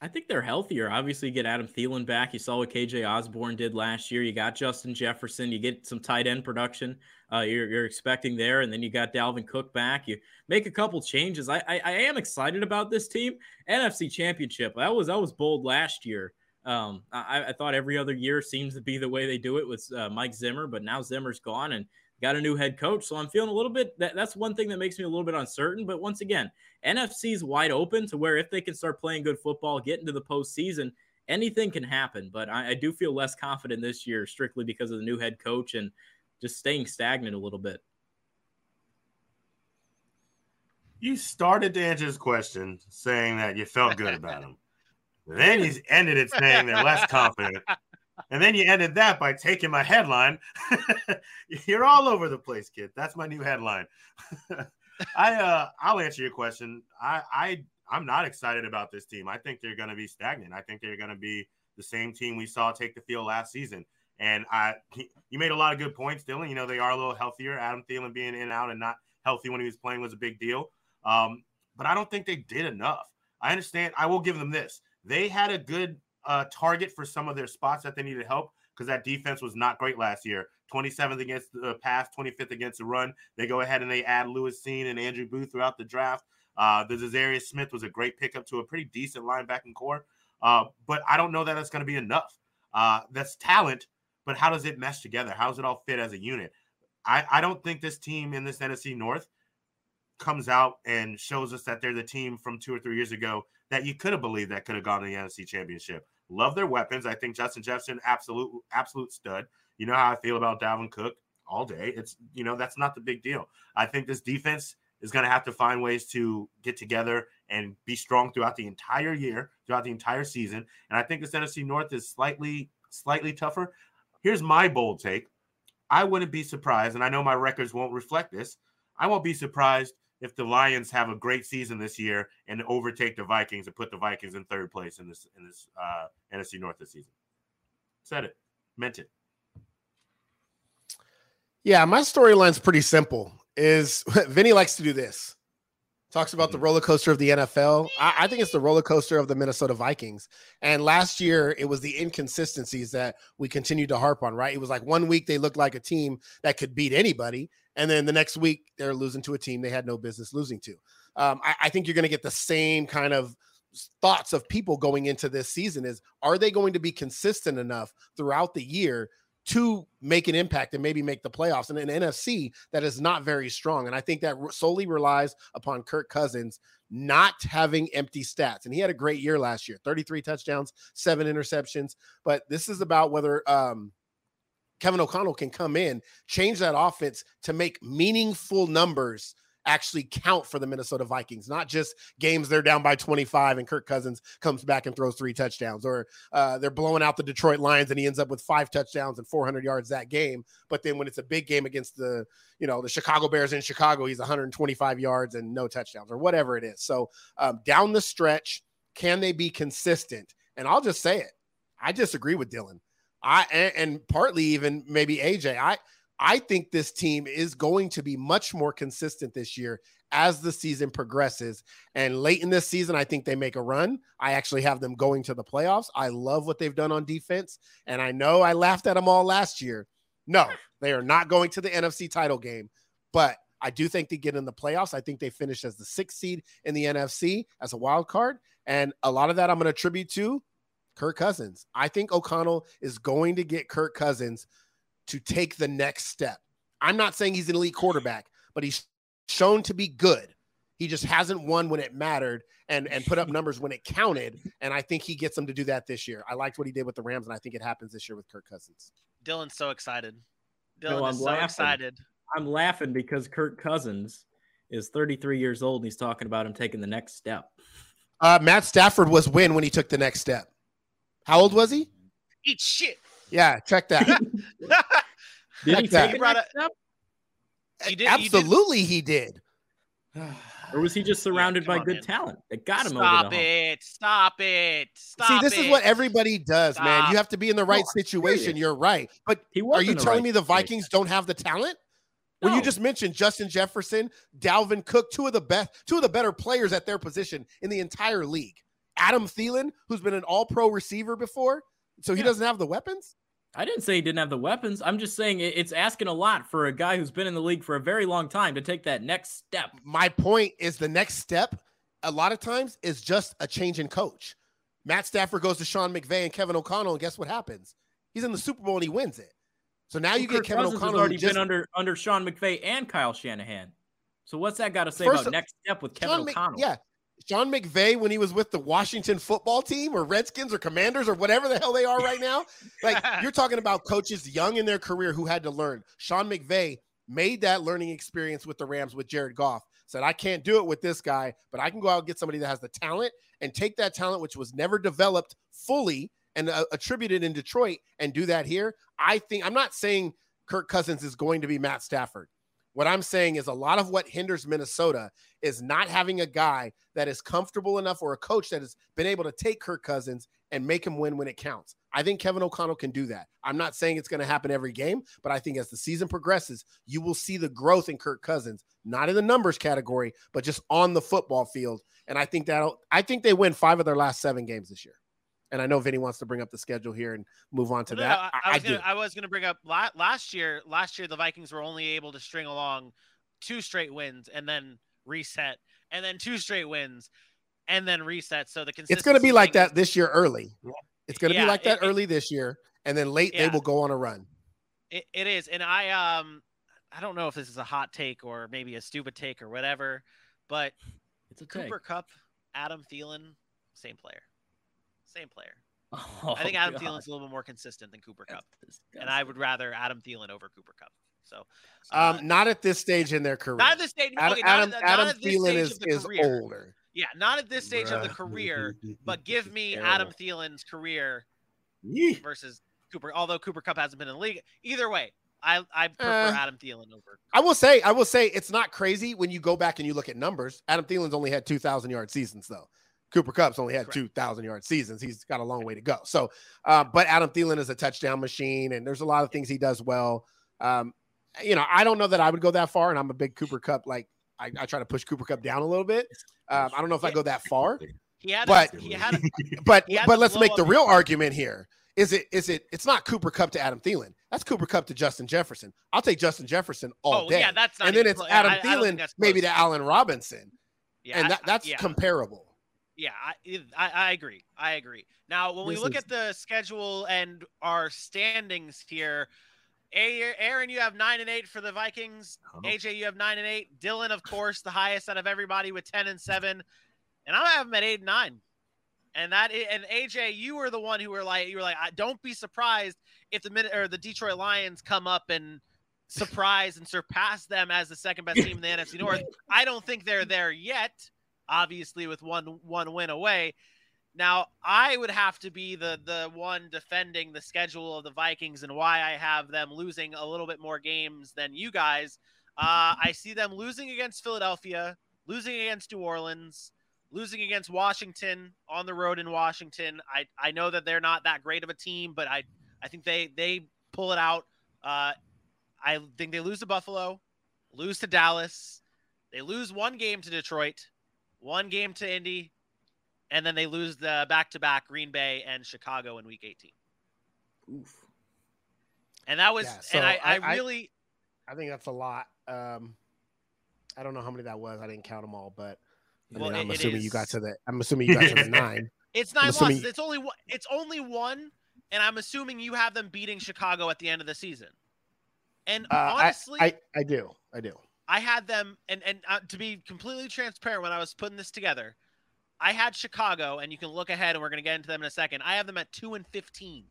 I think they're healthier. Obviously, you get Adam Thielen back. You saw what KJ Osborn did last year. You got Justin Jefferson. You get some tight end production. Uh, you're, you're, expecting there, and then you got Dalvin Cook back. You make a couple changes. I, I, I am excited about this team. NFC Championship. That was that was bold last year. Um, I, I, thought every other year seems to be the way they do it with uh, Mike Zimmer, but now Zimmer's gone and got a new head coach. So I'm feeling a little bit that, that's one thing that makes me a little bit uncertain. But once again, NFC's wide open to where if they can start playing good football, get into the postseason, anything can happen. But I, I do feel less confident this year strictly because of the new head coach and just staying stagnant a little bit. You started to answer his question saying that you felt good about him. then you ended it saying they're less confident. And then you ended that by taking my headline. You're all over the place, kid. That's my new headline. I uh I'll answer your question. I I I'm not excited about this team. I think they're going to be stagnant. I think they're going to be the same team we saw take the field last season. And I you made a lot of good points, Dylan. You know, they are a little healthier. Adam Thielen being in and out and not healthy when he was playing was a big deal. Um, but I don't think they did enough. I understand. I will give them this. They had a good uh, target for some of their spots that they needed help because that defense was not great last year. 27th against the pass, 25th against the run. They go ahead and they add Lewis Cine and Andrew Booth throughout the draft. Uh, the Za'Darius Smith was a great pickup to a pretty decent linebacking corps. Uh, but I don't know that that's going to be enough. Uh, that's talent, but how does it mesh together? How does it all fit as a unit? I, I don't think this team in this NFC North comes out and shows us that they're the team from two or three years ago that you could have believed that could have gone to the NFC Championship. Love their weapons. I think Justin Jefferson, absolute, absolute stud. You know how I feel about Dalvin Cook all day. It's you know that's not the big deal. I think this defense is going to have to find ways to get together and be strong throughout the entire year, throughout the entire season. And I think this NFC North is slightly, slightly tougher. Here's my bold take. I wouldn't be surprised, and I know my records won't reflect this. I won't be surprised if the Lions have a great season this year and overtake the Vikings and put the Vikings in third place in this in this uh, NFC North this season. Said it, meant it. Yeah, my storyline's pretty simple. Is Vinny likes to do this. Talks about the mm-hmm. roller coaster of the NFL. I, I, think it's the roller coaster of the Minnesota Vikings. And last year, it was the inconsistencies that we continued to harp on, right? It was like one week they looked like a team that could beat anybody. And then the next week, they're losing to a team they had no business losing to. Um, I, I think you're going to get the same kind of thoughts of people going into this season is are they going to be consistent enough throughout the year to make an impact and maybe make the playoffs and an NFC that is not very strong. And I think that solely relies upon Kirk Cousins not having empty stats. And he had a great year last year 33 touchdowns, seven interceptions. But this is about whether um, Kevin O'Connell can come in, change that offense to make meaningful numbers actually count for the Minnesota Vikings, not just games they're down by 25 and Kirk Cousins comes back and throws three touchdowns, or uh, they're blowing out the Detroit Lions and he ends up with five touchdowns and 400 yards that game. But then when it's a big game against the, you know, the Chicago Bears in Chicago, he's 125 yards and no touchdowns or whatever it is. So um, down the stretch, can they be consistent? And I'll just say it. I disagree with Dylan. I and, and partly even maybe AJ. I I think this team is going to be much more consistent this year as the season progresses. And late in this season, I think they make a run. I actually have them going to the playoffs. I love what they've done on defense. And I know I laughed at them all last year. No, they are not going to the NFC title game, but I do think they get in the playoffs. I think they finish as the sixth seed in the NFC as a wild card. And a lot of that I'm going to attribute to Kirk Cousins. I think O'Connell is going to get Kirk Cousins to take the next step. I'm not saying he's an elite quarterback, but he's shown to be good. He just hasn't won when it mattered and and put up numbers when it counted. And I think he gets them to do that this year. I liked what he did with the Rams, and I think it happens this year with Kirk Cousins. Dylan's so excited. Dylan no, is so laughing. excited. I'm laughing because Kirk Cousins is 33 years old and he's talking about him taking the next step. Uh, Matt Stafford was win when he took the next step. How old was he? Eat shit. Yeah, check that. did check he that. take a step? He did, Absolutely, he did. He did. or was he just surrounded come by on, good man. talent that got him Stop over the hump? it! Stop it! Stop See, this it. is what everybody does, man. You have to be in the right No, situation. serious. You're right. But He was are you telling right me the situation. Vikings don't have the talent? When you just mentioned Justin Jefferson, Dalvin Cook, two of the best, two of the better players at their position in the entire league. Adam Thielen, who's been an all-pro receiver before, so he Yeah. doesn't have the weapons. I didn't say he didn't have the weapons. I'm just saying it's asking a lot for a guy who's been in the league for a very long time to take that next step. My point is the next step, a lot of times, is just a change in coach. Matt Stafford goes to Sean McVay and Kevin O'Connell, and guess what happens? He's in the Super Bowl and he wins it. So now you Kirk get Kevin Cousins O'Connell. has already just- been under under Sean McVay and Kyle Shanahan. So what's that got to say about of- next step with Kevin Sean Mc- O'Connell? yeah. Sean McVay, when he was with the Washington football team or Redskins or Commanders or whatever the hell they are right now, like you're talking about coaches young in their career who had to learn. Sean McVay made that learning experience with the Rams with Jared Goff. Said, I can't do it with this guy, but I can go out and get somebody that has the talent and take that talent, which was never developed fully and uh, attributed in Detroit, and do that here. I think I'm not saying Kirk Cousins is going to be Matt Stafford. What I'm saying is a lot of what hinders Minnesota is not having a guy that is comfortable enough or a coach that has been able to take Kirk Cousins and make him win when it counts. I think Kevin O'Connell can do that. I'm not saying it's going to happen every game, but I think as the season progresses, you will see the growth in Kirk Cousins, not in the numbers category, but just on the football field. And I think that'll I think they win 5 of their last 7 games this year. And I know Vinny wants to bring up the schedule here and move on to no, that. no, I, I, I was do. gonna, I was gonna bring up last year. Last year, the Vikings were only able to string along two straight wins and then reset, and then two straight wins and then reset. So the it's going to be like that this year early. It's going to Yeah, be like that it- it- early this year, and then late they will go on a run. It, it is, and I um, I don't know if this is a hot take or maybe a stupid take or whatever, but It's a take. Cooper Kupp, Adam Thielen, same player, same player. Oh, I think Adam God. Thielen's a little bit more consistent than Cooper Kupp, and I would rather Adam Thielen over Cooper Kupp. So, uh, Um, not at this stage in their career. not at this stage. Adam, okay, Adam, at, not Adam at Thielen stage is, is older. Yeah, not at this stage of the career, but give me Terrible. Adam Thielen's career Yee. versus Cooper. Although Cooper Kupp hasn't been in the league, either way, I I prefer Uh, Adam Thielen over. I will say, I will say, it's not crazy when you go back and you look at numbers. Adam Thielen's only had two thousand yard seasons, though. Cooper Kupp's only had Correct. two thousand yard seasons. He's got a long way to go. So, uh, but Adam Thielen is a touchdown machine, and there's a lot of things he does well. Um, you know, I don't know that I would go that far, and I'm a big Cooper Kupp. Like, I, I try to push Cooper Kupp down a little bit. Um, I don't know if I go that far, He had, but- a, he had, a, but He had but let's make the his- real argument here. Is it is it it's not Cooper Kupp to Adam Thielen. That's Cooper Kupp to Justin Jefferson. I'll take Justin Jefferson all oh day. yeah, that's not. and then it's close. Adam I- I don't think Thielen, that's maybe to Allen Robinson. Yeah, and I- that, I- that's yeah. comparable. Yeah, I, I, I agree. I agree. Now, when we This look is- at the schedule and our standings here, Aaron, you have nine and eight for the Vikings. Oh. AJ, you have nine and eight. Dylan, of course, the highest out of everybody with ten and seven, and I have him at eight and nine. And that and AJ, you were the one who were like, you were like, I- don't be surprised if the minute or the Detroit Lions come up and surprise and surpass them as the second best team in the NFC North. I don't think they're there yet. Obviously, with one one win away. Now, I would have to be the the one defending the schedule of the Vikings and why I have them losing a little bit more games than you guys. Uh, I see them losing against Philadelphia, losing against New Orleans, losing against Washington on the road in Washington. I, I know that they're not that great of a team, but I I think they they pull it out. Uh, I think they lose to Buffalo, lose to Dallas, they lose one game to Detroit, one game to Indy, and then they lose the back-to-back Green Bay and Chicago in Week 18. Oof. And that was, Yeah, so and I, I, I- I- really, I think that's a lot. Um, I don't know how many that was. I didn't count them all, but I Well, mean, I'm it- it assuming you got to the. I'm assuming you got to the nine. it's nine assuming- losses. It's only one. It's only one, and I'm assuming you have them beating Chicago at the end of the season. And Uh, I, honestly, I I do. I do. I had them, and and uh, to be completely transparent, when I was putting this together, I had Chicago, and you can look ahead, and we're going to get into them in a second. I have them at two and fifteen,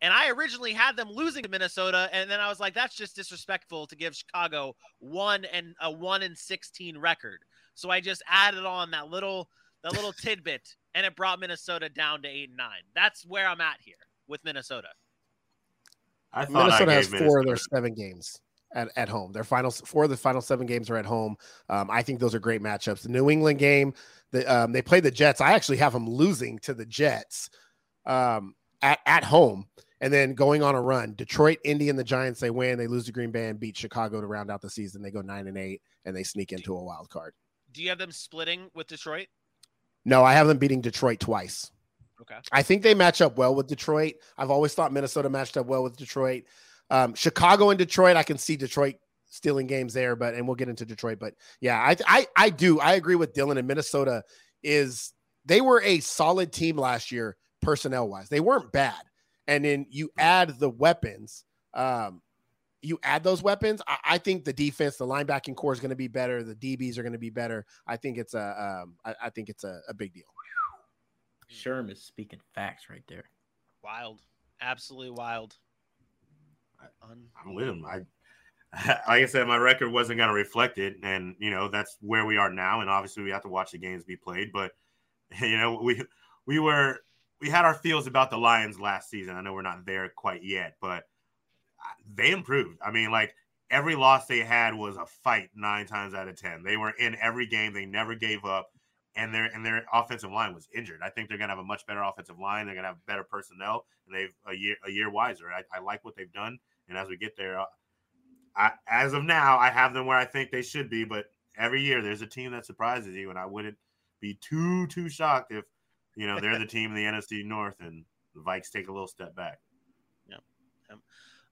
and I originally had them losing to Minnesota, and then I was like, that's just disrespectful to give Chicago one and a one and sixteen record. So I just added on that little that little tidbit, and it brought Minnesota down to eight and nine. That's where I'm at here with Minnesota. I thought Minnesota I has gave four of their seven games. At, at home. Their final four of the final seven games are at home. Um, I think those are great matchups. The New England game, the, um, they play the Jets. I actually have them losing to the Jets um, at at home, and then going on a run. Detroit, Indy, and the Giants. They win. They lose to Green Bay and beat Chicago to round out the season. They go nine and eight, and they sneak into a wild card. Do you have them splitting with Detroit? No, I have them beating Detroit twice. Okay. I think they match up well with Detroit. I've always thought Minnesota matched up well with Detroit. Um, Chicago and Detroit, I can see Detroit stealing games there, but and we'll get into Detroit. But yeah, I I I do. I agree with Dylan and Minnesota is they were a solid team last year, personnel wise. They weren't bad. And then you add the weapons. Um, you add those weapons. I, I think the defense, the linebacking corps is going to be better. The DBs are going to be better. I think it's a, um, I, I think it's a, a big deal. Sherm is speaking facts right there. Wild, absolutely wild. I'm with him. I, like I said, my record wasn't going to reflect it, and you know that's where we are now. And obviously, we have to watch the games be played. But you know, we we were we had our feels about the Lions last season. I know we're not there quite yet, but uh, they improved. I mean, like every loss they had was a fight nine times out of ten. They were in every game. They never gave up, and their and their offensive line was injured. I think they're gonna have a much better offensive line. They're gonna have better personnel, and they've a year a year wiser. I, I like what they've done, and as we get there, uh, I, as of now, I have them where I think they should be. But every year, there's a team that surprises you, and I wouldn't be too too shocked if you know they're the team in the NFC North and the Vikes take a little step back. Yeah.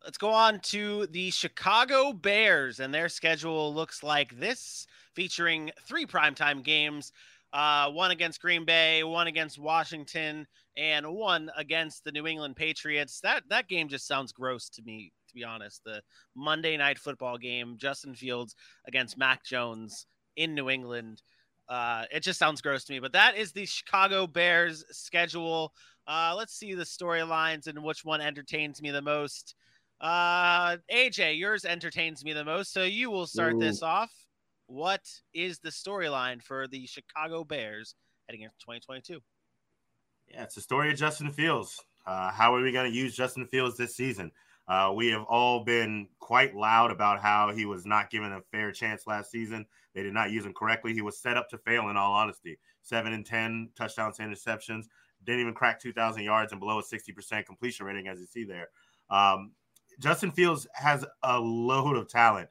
Let's go on to the Chicago Bears, and their schedule looks like this, featuring three primetime games uh, one against Green Bay, one against Washington, and one against the New England Patriots. That that game just sounds gross to me, to be honest. The Monday night football game, Justin Fields against Mac Jones in New England. Uh, it just sounds gross to me, but that is the Chicago Bears schedule. Uh, let's see the storylines and which one entertains me the most. Uh, AJ, yours entertains me the most, so you will start Ooh. this off. What is the storyline for the Chicago Bears heading into 2022? Yeah, it's the story of Justin Fields. Uh, how are we going to use Justin Fields this season? Uh, we have all been quite loud about how he was not given a fair chance last season. They did not use him correctly. He was set up to fail, in all honesty. Seven and 10 touchdowns and interceptions. Didn't even crack 2,000 yards and below a 60% completion rating, as you see there. Um, Justin Fields has a load of talent,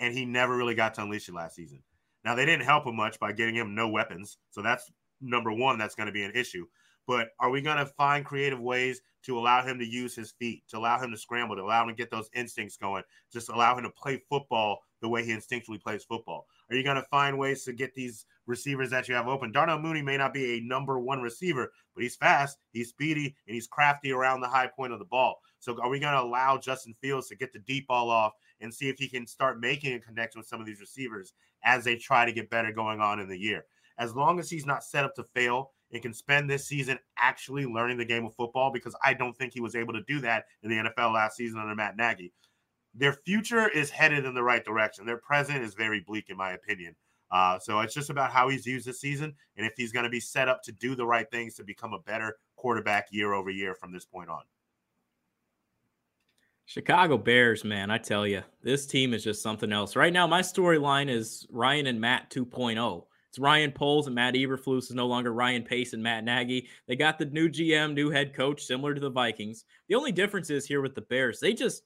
and he never really got to unleash it last season. Now they didn't help him much by getting him no weapons, so that's number one. That's going to be an issue. But are we going to find creative ways to allow him to use his feet, to allow him to scramble, to allow him to get those instincts going, just allow him to play football the way he instinctually plays football? Are you going to find ways to get these receivers that you have open? Darnell Mooney may not be a number one receiver, but he's fast, he's speedy, and he's crafty around the high point of the ball. So are we going to allow Justin Fields to get the deep ball off and see if he can start making a connection with some of these receivers as they try to get better going on in the year? As long as he's not set up to fail and can spend this season actually learning the game of football, because I don't think he was able to do that in the NFL last season under Matt Nagy. Their future is headed in the right direction. Their present is very bleak, in my opinion. Uh, so it's just about how he's used this season and if he's going to be set up to do the right things to become a better quarterback year over year from this point on. Chicago Bears, man, I tell you, this team is just something else. Right now, my storyline is Ryan and Matt 2.0. It's Ryan Poles and Matt Eberflus is no longer Ryan Pace and Matt Nagy. They got the new GM, new head coach, similar to the Vikings. The only difference is here with the Bears, they just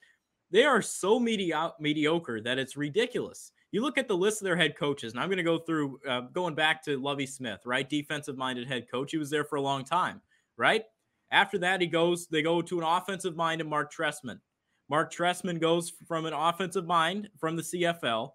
they are so medi- mediocre that it's ridiculous. You look at the list of their head coaches, and I'm going to go through uh, going back to Lovie Smith, right? Defensive minded head coach. He was there for a long time, right? After that, he goes, they go to an offensive minded Marc Trestman. Marc Trestman goes from an offensive mind from the CFL.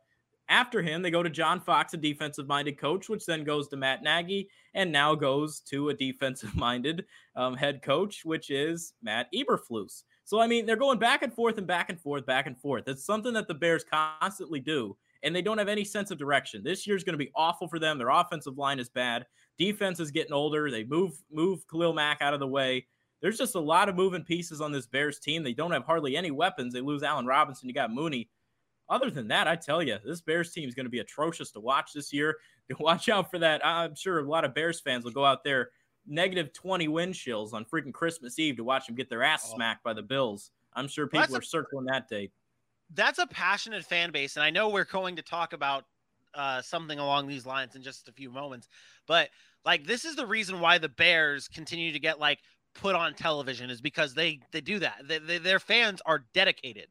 After him, they go to John Fox, a defensive minded coach, which then goes to Matt Nagy and now goes to a defensive minded um, head coach, which is Matt Eberflus. So, I mean, they're going back and forth and back and forth, back and forth. It's something that the Bears constantly do, and they don't have any sense of direction. This year's going to be awful for them. Their offensive line is bad. Defense is getting older. They move move Khalil Mack out of the way there's just a lot of moving pieces on this Bears team. They don't have hardly any weapons. They lose Allen Robinson. You got Mooney. Other than that, I tell you, this Bears team is going to be atrocious to watch this year. Watch out for that. I'm sure a lot of Bears fans will go out there negative 20 wind chills on freaking Christmas Eve to watch them get their ass oh. smacked by the Bills. I'm sure people well, are circling that date. that's a passionate fan base, and I know we're going to talk about uh, something along these lines in just a few moments. But like, this is the reason why the Bears continue to get like put on television is because they they do that. They, they, their fans are dedicated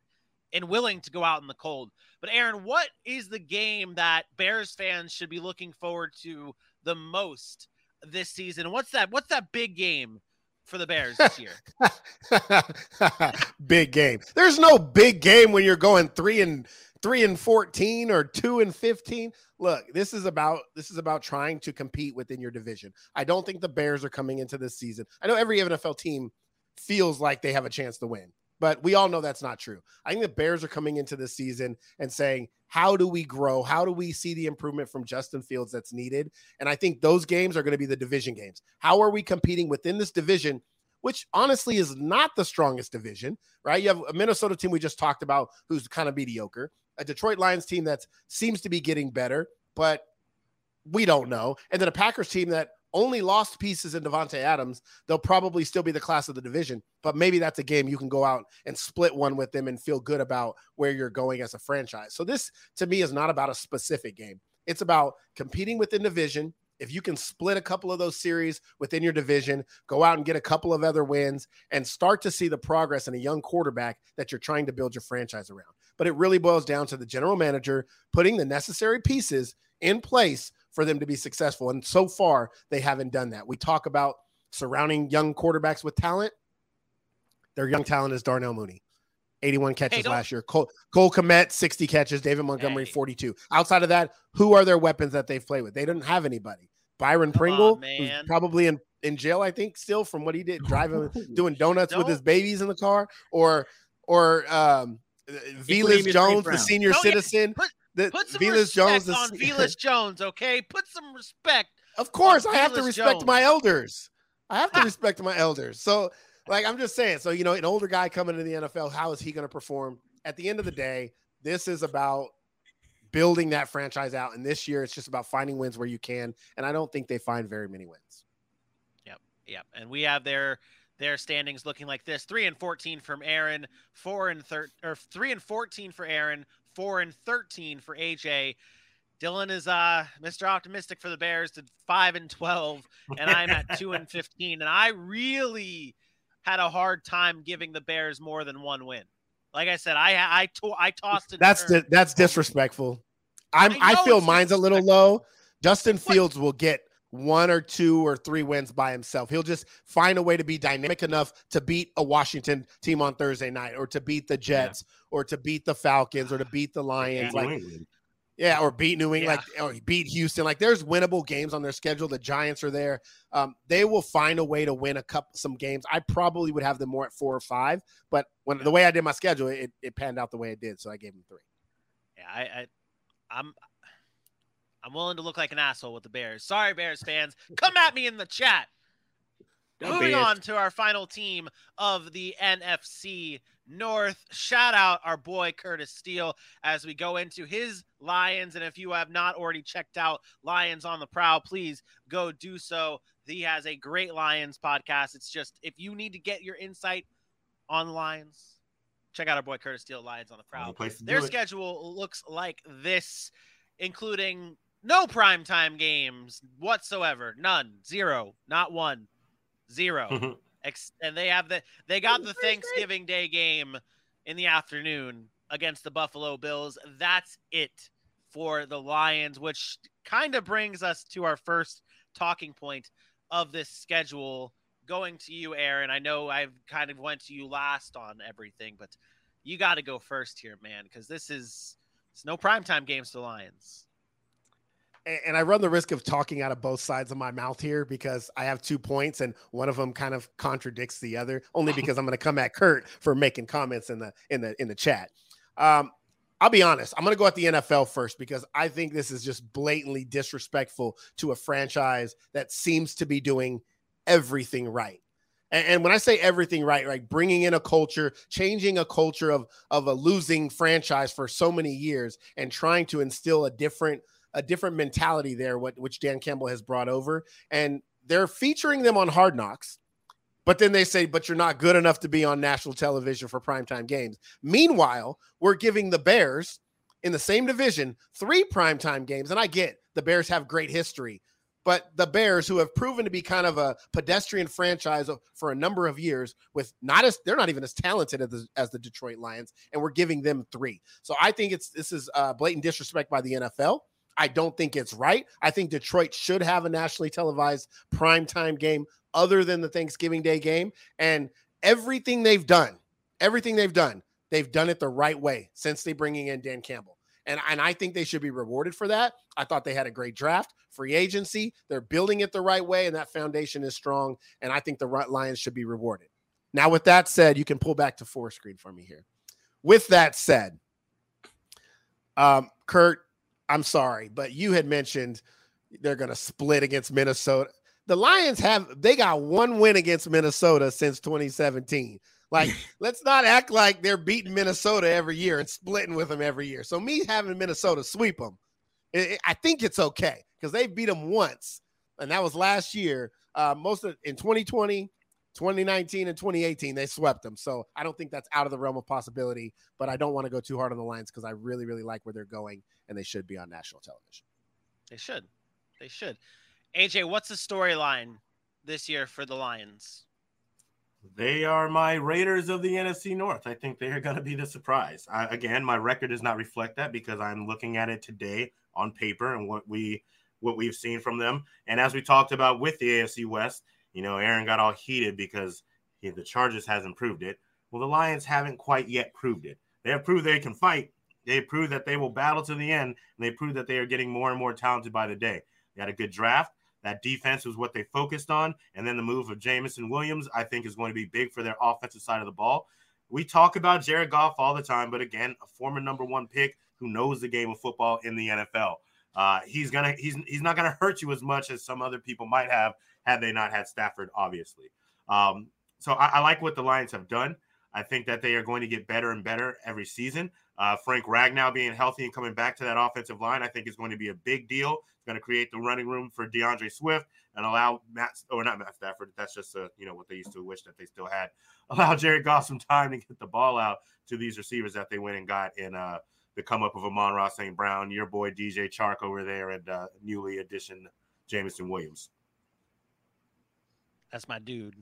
and willing to go out in the cold. But Aaron, what is the game that Bears fans should be looking forward to the most this season? What's that? What's that big game for the Bears this year? big game. There's no big game when you're going three and three and 14 or two and 15 look this is about this is about trying to compete within your division i don't think the bears are coming into this season i know every nfl team feels like they have a chance to win but we all know that's not true i think the bears are coming into this season and saying how do we grow how do we see the improvement from justin fields that's needed and i think those games are going to be the division games how are we competing within this division which honestly is not the strongest division, right? You have a Minnesota team we just talked about who's kind of mediocre a Detroit Lions team that seems to be getting better, but we don't know. And then a Packers team that only lost pieces in Davante Adams. They'll probably still be the class of the division, but maybe that's a game you can go out and split one with them and feel good about where you're going as a franchise. So this to me is not about a specific game. It's about competing within division. If you can split a couple of those series within your division, go out and get a couple of other wins and start to see the progress in a young quarterback that you're trying to build your franchise around but it really boils down to the general manager putting the necessary pieces in place for them to be successful. And so far, they haven't done that. We talk about surrounding young quarterbacks with talent. Their young talent is Darnell Mooney. 81 catches hey, last year. Cole, Cole Kmet, 60 catches. David Montgomery, hey. 42. Outside of that, who are their weapons that they've played with? They didn't have anybody. Byron Come Pringle, on, who's probably in, in jail, I think, still from what he did, driving, doing donuts with his babies in the car, or or um, Velus Jones, the senior oh, citizen. Yeah. Put, the, put some Velus Jones the, on Velus Jones, okay? Put some respect. Of course, I have to respect Jones. my elders. I have to respect my elders. So, like, I'm just saying. So, you know, an older guy coming to the NFL, how is he going to perform? At the end of the day, this is about building that franchise out. And this year, it's just about finding wins where you can. And I don't think they find very many wins. Yep, yep. And we have their their standings looking like this: three and fourteen from Aaron, four and thir- or three and fourteen for Aaron, four and thirteen for AJ. Dylan is uh Mr. Optimistic for the Bears to five and twelve, and I'm at two and fifteen. And I really had a hard time giving the Bears more than one win. Like I said, I I to- I tossed it. That's di- that's disrespectful. I'm I, I feel mine's a little low. Justin Fields will get one or two or three wins by himself. He'll just find a way to be dynamic enough to beat a Washington team on Thursday night or to beat the Jets yeah. or to beat the Falcons or to beat the Lions. Yeah, like yeah, or beat New England, yeah. like or beat Houston. Like there's winnable games on their schedule. The Giants are there. Um, they will find a way to win a couple some games. I probably would have them more at four or five, but when the way I did my schedule, it, it panned out the way it did, so I gave them three. Yeah, I, I I'm I'm willing to look like an asshole with the Bears. Sorry, Bears fans. Come at me in the chat. Don't Moving on to our final team of the NFC North. Shout out our boy Curtis Steele as we go into his Lions. And if you have not already checked out Lions on the Prowl, please go do so. He has a great Lions podcast. It's just if you need to get your insight on Lions, check out our boy Curtis Steele, Lions on the Prowl. Their schedule looks like this, including no primetime games whatsoever. None. Zero. Not one. Zero. Mm-hmm. And they have the they got the Thanksgiving Day game in the afternoon against the Buffalo Bills. That's it for the Lions, which kind of brings us to our first talking point of this schedule. Going to you, Aaron. I know I've kind of went to you last on everything, but you got to go first here, man, because this is it's no primetime games to Lions and I run the risk of talking out of both sides of my mouth here because I have two points and one of them kind of contradicts the other. Only because I'm going to come at Kurt for making comments in the in the in the chat. Um, I'll be honest. I'm going to go at the NFL first because I think this is just blatantly disrespectful to a franchise that seems to be doing everything right. And, and when I say everything right, like bringing in a culture, changing a culture of of a losing franchise for so many years, and trying to instill a different a different mentality there, what which Dan Campbell has brought over, and they're featuring them on Hard Knocks. But then they say, but you're not good enough to be on national television for primetime games. Meanwhile, we're giving the Bears in the same division three primetime games. And I get the Bears have great history, but the Bears, who have proven to be kind of a pedestrian franchise for a number of years, with not as they're not even as talented as the, as the Detroit Lions, and we're giving them three. So I think it's this is uh, blatant disrespect by the NFL. I don't think it's right. I think Detroit should have a nationally televised primetime game other than the Thanksgiving Day game. And everything they've done, everything they've done, they've done it the right way since they bringing in Dan Campbell. And, and I think they should be rewarded for that. I thought they had a great draft, free agency. They're building it the right way, and that foundation is strong. And I think the Lions should be rewarded. Now, with that said, you can pull back to four screen for me here. With that said, um, Kurt, I'm sorry, but you had mentioned they're going to split against Minnesota. The Lions have they got one win against Minnesota since 2017. Like, let's not act like they're beating Minnesota every year and splitting with them every year. So me having Minnesota sweep them, it, it, I think it's okay because they beat them once, and that was last year. Uh, most of in 2020, 2019, and 2018, they swept them. So I don't think that's out of the realm of possibility. But I don't want to go too hard on the Lions because I really, really like where they're going, and they should be on national television. They should. They should. AJ, what's the storyline this year for the Lions? They are my Raiders of the NFC North. I think they are going to be the surprise. I, again, my record does not reflect that because I'm looking at it today on paper and what we what we've seen from them. And as we talked about with the AFC West, you know, Aaron got all heated because he, the Chargers hasn't proved it. Well, the Lions haven't quite yet proved it. They have proved they can fight. They proved that they will battle to the end, and they proved that they are getting more and more talented by the day. They had a good draft. That defense was what they focused on. And then the move of Jameson Williams, I think, is going to be big for their offensive side of the ball. We talk about Jared Goff all the time, but again, a former number one pick who knows the game of football in the NFL. Uh, he's gonna he's he's not gonna hurt you as much as some other people might have had they not had Stafford, obviously. Um, so I, I like what the Lions have done. I think that they are going to get better and better every season. Uh, Frank Ragnow being healthy and coming back to that offensive line, I think is going to be a big deal. It's going to create the running room for D'Andre Swift and allow Matt, or not Matt Stafford. That's just a, you know what they used to wish that they still had. Allow Jared Goff some time to get the ball out to these receivers that they went and got in uh, the come up of Amon-Ra St. Brown, your boy DJ Chark over there, and uh, newly addition Jameson Williams. That's my dude.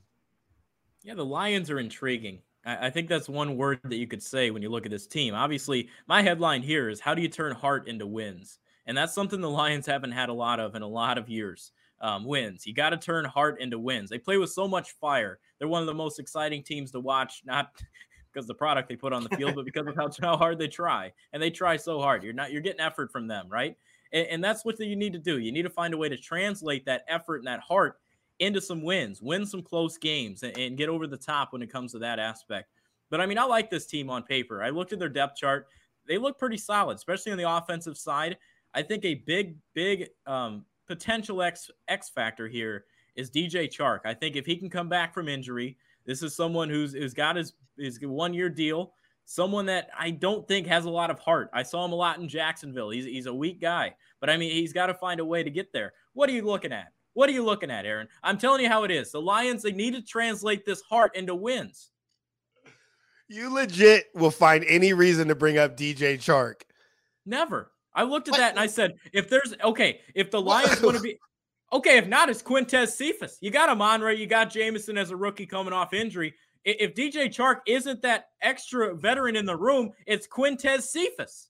Yeah, the Lions are intriguing. I think that's one word that you could say when you look at this team. Obviously, my headline here is how do you turn heart into wins? And that's something the Lions haven't had a lot of in a lot of years. Um, wins. You got to turn heart into wins. They play with so much fire. They're one of the most exciting teams to watch, not because the product they put on the field, but because of how, how hard they try. And they try so hard. You're not you're getting effort from them, right? And, and that's what you need to do. You need to find a way to translate that effort and that heart into some wins, win some close games, and, and get over the top when it comes to that aspect. But I mean, I like this team on paper. I looked at their depth chart; they look pretty solid, especially on the offensive side. I think a big, big um, potential X X factor here is DJ Chark. I think if he can come back from injury, this is someone who's who's got his his one year deal. Someone that I don't think has a lot of heart. I saw him a lot in Jacksonville. He's he's a weak guy, but I mean he's got to find a way to get there. What are you looking at? What are you looking at, Aaron? I'm telling you how it is. The Lions, they need to translate this heart into wins. You legit will find any reason to bring up DJ Chark. Never. I looked at what? that and I said, if there's okay, if the Lions want to be okay, if not, it's Quintez Cephus. You got Amon-Ra, you got Jameson as a rookie coming off injury. If DJ Chark isn't that extra veteran in the room, it's Quintez Cephus.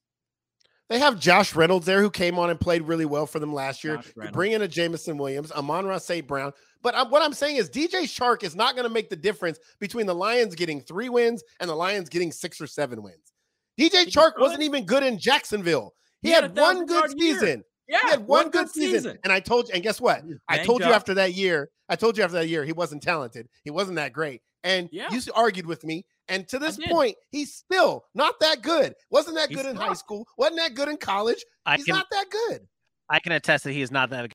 They have Josh Reynolds there who came on and played really well for them last year. Bring in a Jameson Williams, Amon-Ra St. Brown. But I, what I'm saying is DJ Chark is not going to make the difference between the Lions getting three wins and the Lions getting six or seven wins. DJ Chark wasn't even good in Jacksonville. He, he had, had one good season. Year. Yeah, he had one, one good, good season. season. And I told you, and guess what? Mm, I told you after that year, I told you after that year, he wasn't talented. He wasn't that great. And yeah. you argued with me and to this point, he's still not that good. Wasn't that he's good in not. high school? Wasn't that good in college? I he's can, not that good. I can attest that he is not that good.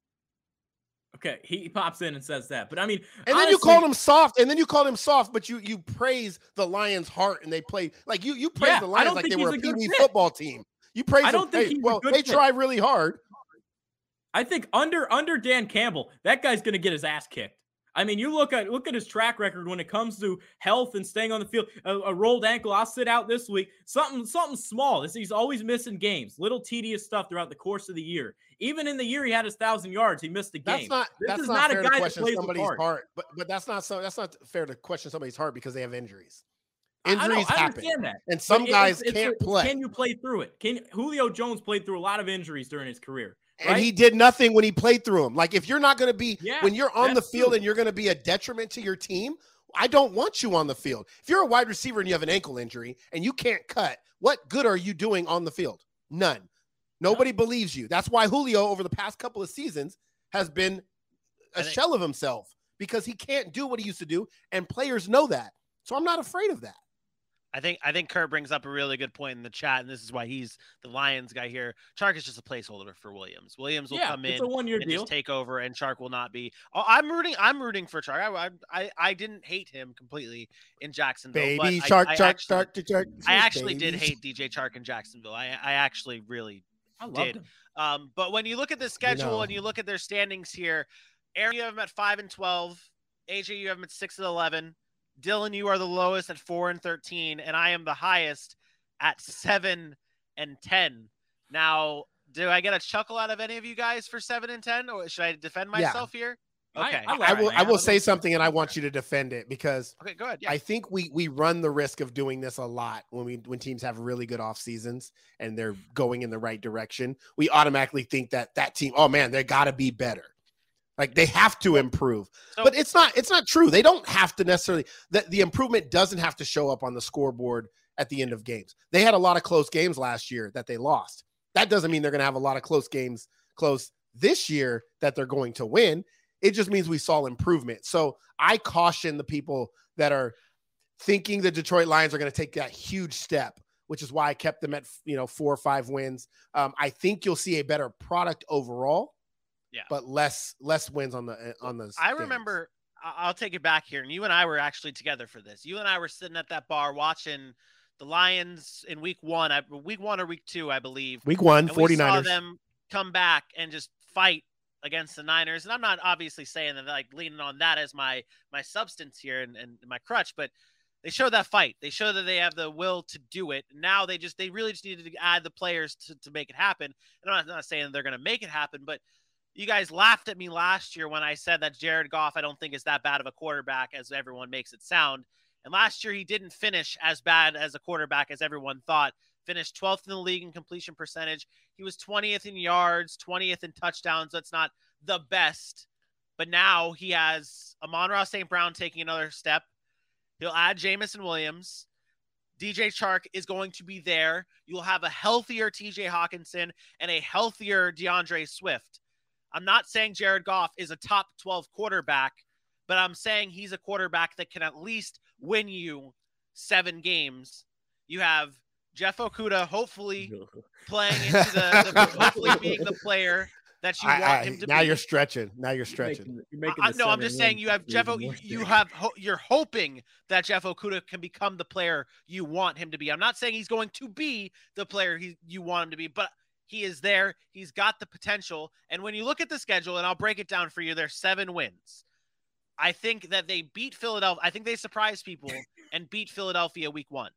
Okay, he pops in and says that, but I mean, and honestly, then you call him soft, and then you call him soft, but you you praise the Lions' heart, and they play like you you praise yeah, the Lions like they were a pee football team. You praise. I don't them, think hey, well they fit. try really hard. I think under under Dan Campbell, that guy's going to get his ass kicked. I mean, you look at look at his track record when it comes to health and staying on the field. A, a rolled ankle, I'll sit out this week. Something something small. He's always missing games. Little tedious stuff throughout the course of the year. Even in the year he had his thousand yards, he missed a game. That's not this that's is not, not, fair a to guy that question plays somebody's heart. heart. But but that's not so that's not fair to question somebody's heart because they have injuries. I- I Injuries I happen. understand that. And some But guys it's- it's can't a- play. Can you play through it? Can Julio Jones played through a lot of injuries during his career? And he did nothing when he played through them. Like if you're not going to be Yeah, when you're on the field true. and you're going to be a detriment to your team, I don't want you on the field. If you're a wide receiver and you have an ankle injury and you can't cut, what good are you doing on the field? None. Nobody believes you. That's why Julio over the past couple of seasons has been a shell of himself because he can't do what he used to do and players know that. So I'm not afraid of that. I think I think Kurt brings up a really good point in the chat, and this is why he's the Lions guy here. Chark is just a placeholder for Williams. Williams will yeah, come in it's a one year and deal. just take over, and Chark will not be. Oh, I'm rooting. I'm rooting for Chark. I, I I didn't hate him completely in Jacksonville. Baby but shark, I, I shark, actually, shark, shark. I actually did hate DJ Chark in Jacksonville. I I actually really I loved did. him. Um, but when you look at the schedule know. and you look at their standings here, Aaron, you have them at five and twelve. AJ, you have them at six and eleven. Dylan, you are the lowest at four and thirteen, and I am the highest at seven and ten. Now, do I get a chuckle out of any of you guys for seven and ten, or should I defend Yeah. myself here? Okay. I I Alright, will man. I will I'll say something and I want you to defend it because okay, go ahead. Yeah. I think we we run the risk of doing this a lot when we when teams have really good off seasons and they're going in the right direction. We automatically think that that team, oh man, they got to be better. Like they have to improve. So- but it's not it's not true. They don't have to necessarily that the improvement doesn't have to show up on the scoreboard at the end of games. They had a lot of close games last year that they lost. That doesn't mean they're going to have a lot of close games close this year that they're going to win. It just means we saw improvement. So I caution the people that are thinking the Detroit Lions are going to take that huge step, which is why I kept them at you know four or five wins. Um, I think you'll see a better product overall, Yeah. but less less wins on the eh, on the. I standings. remember. I'll take it back here, and you and I were actually together for this. You and I were sitting at that bar watching the Lions in week one. I, week one or week two, I believe. week one, and we saw 49ers. them come back and just fight against the Niners. And I'm not obviously saying that like leaning on that as my my substance here and, and my crutch, but they show that fight. They show that they have the will to do it. Now they just they really just needed to add the players to, to make it happen. And I'm not, not saying they're gonna make it happen, but you guys laughed at me last year when I said that Jared Goff I don't think is that bad of a quarterback as everyone makes it sound. And last year he didn't finish as bad as a quarterback as everyone thought. Finished 12th in the league in completion percentage. He was 20th in yards, 20th in touchdowns. That's not the best. But now he has Amon-Ra St. Brown taking another step. He'll add Jameson Williams. DJ Chark is going to be there. You'll have a healthier TJ Hockenson and a healthier D'Andre Swift. I'm not saying Jared Goff is a top 12 quarterback, but I'm saying he's a quarterback that can at least win you seven games. You have Jeff Okudah hopefully playing into the, the hopefully being the player that you want I, I, him to be. now be. you're stretching. Now you're You're stretching. making- you're making I, no, I'm just saying you have Jeff. O- You, you have ho- you're hoping that Jeff Okudah can become the player you want him to be. I'm not saying he's going to be the player he you want him to be, but he is there. He's got the potential. And when you look at the schedule, and I'll break it down for you, there's seven wins. I think that they beat Philadelphia. I think they surprised people and beat Philadelphia week one.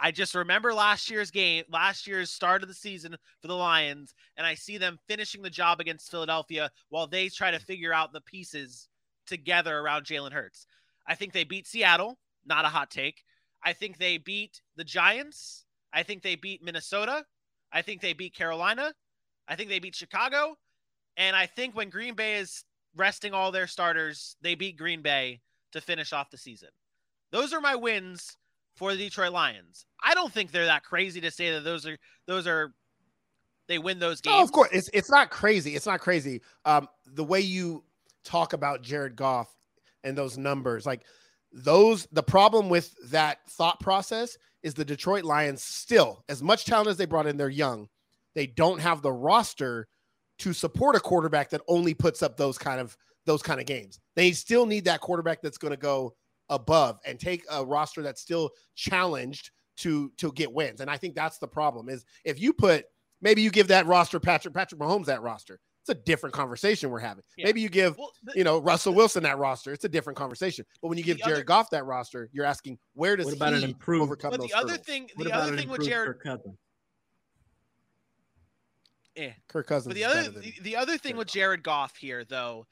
I just remember last year's game, last year's start of the season for the Lions, and I see them finishing the job against Philadelphia while they try to figure out the pieces together around Jalen Hurts. I think they beat Seattle, not a hot take. I think they beat the Giants. I think they beat Minnesota. I think they beat Carolina. I think they beat Chicago. And I think when Green Bay is resting all their starters, they beat Green Bay to finish off the season. Those are my wins for the Detroit Lions. I don't think they're that crazy to say that those are those are they win those games. Oh, of course, it's it's not crazy. It's not crazy. Um, the way you talk about Jared Goff and those numbers, like those, the problem with that thought process is the Detroit Lions still, as much talent as they brought in, they're young. They don't have the roster to support a quarterback that only puts up those kind of those kind of games. They still need that quarterback that's going to go above and take a roster that's still challenged to to get wins. And I think that's the problem is if you put maybe you give that roster Patrick Patrick Mahomes that roster. It's a different conversation we're having. Yeah. Maybe you give Well, the- you know Russell Wilson that roster. It's a different conversation. But when you give Jared other- Goff that roster, you're asking where does What about an he improved- overcome but those the other hurdles? thing, What the about other thing with Jared, Kirk Cousins? eh. Kirk Cousins. But the other the, the other thing Jared with Jared Goff here though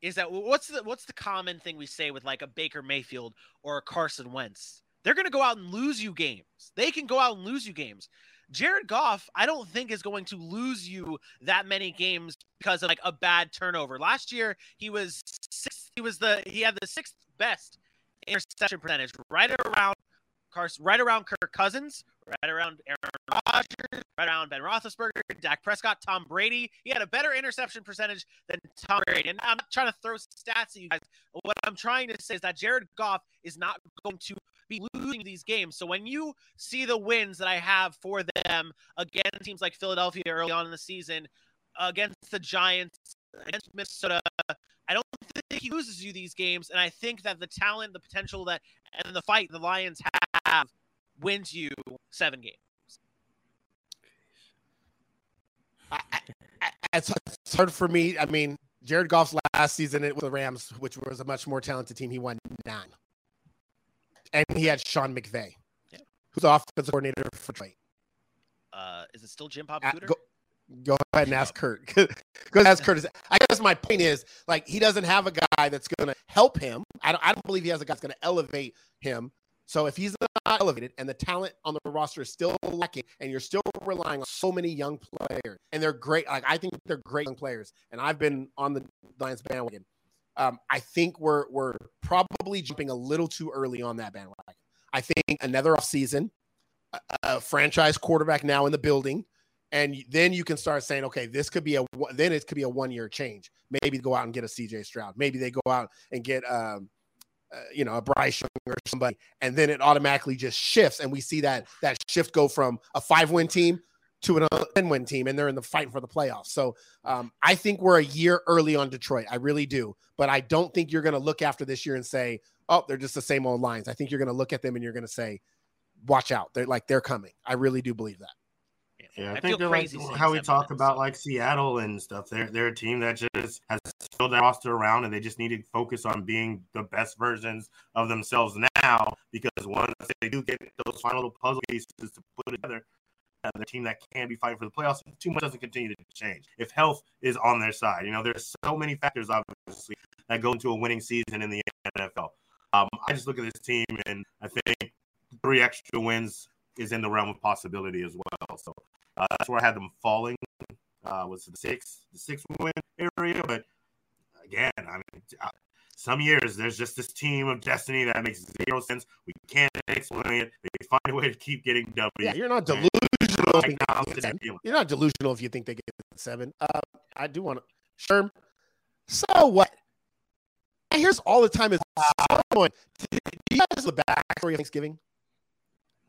is that what's the what's the common thing we say with like a Baker Mayfield or a Carson Wentz? They're going to go out and lose you games. They can go out and lose you games. Jared Goff, I don't think is going to lose you that many games because of like a bad turnover. Last year, he was sixth, he was the he had the sixth best interception percentage, right around Carson, right around Kirk Cousins, right around Aaron Rodgers, right around Ben Roethlisberger, Dak Prescott, Tom Brady. He had a better interception percentage than Tom Brady. And I'm not trying to throw stats at you guys. What I'm trying to say is that Jared Goff is not going to be losing these games. So when you see the wins that I have for them against teams like Philadelphia early on in the season, against the Giants, against Minnesota, I don't think he loses you these games. And I think that the talent, the potential that, and the fight the Lions have wins you seven games. I, I, it's, hard for me. I mean, Jared Goff's last season it was the Rams, which was a much more talented team. He won nine, and he had Sean McVay, Yeah. who's the offensive coordinator for Detroit. Uh, is it still Jim Bob Uh, Cooter? go, go ahead and ask Kurt. go ahead ask Curtis. I guess my point is like he doesn't have a guy that's going to help him. I don't, I don't believe he has a guy that's going to elevate him. So if he's not elevated and the talent on the roster is still lacking, and you're still relying on so many young players, and they're great. Like I think they're great young players, and I've been on the Lions bandwagon. Um, I think we're we're probably jumping a little too early on that bandwagon. I think another offseason, a, a franchise quarterback now in the building, and then you can start saying, okay, this could be a then it could be a one year change. Maybe go out and get a CJ Stroud. Maybe they go out and get um, uh, you know a Bryce Young or somebody, and then it automatically just shifts, and we see that that shift go from a five win team to an 10 win team, and they're in the fight for the playoffs. So um, I think we're a year early on Detroit. I really do, but I don't think you're going to look after this year and say, oh, they're just the same old lines. I think you're going to look at them and you're going to say, watch out. They're like they're coming. I really do believe that. Yeah, I, I think feel like crazy how we seven talk wins. about like Seattle and stuff. They're they're a team that just has filled their roster around, and they just need to focus on being the best versions of themselves now. Because once they do get those final little puzzle pieces to put together, the team that can be fighting for the playoffs, too much doesn't continue to change. If health is on their side, you know, there's so many factors obviously that go into a winning season in the NFL. Um, I just look at this team, and I think three extra wins is in the realm of possibility as well. So uh, that's where I had them falling. Uh, was the six, the six win area, but again, I mean, uh, some years there's just this team of destiny that makes zero sense. We can't explain it. They find a way to keep getting W. Yeah, you're not delusional. If you Right now, think they to get that feeling. You're not delusional if you think they get seven. Uh, I do want to. Sherm. So what? I here's all the time is going. Do you guys the backstory of Thanksgiving?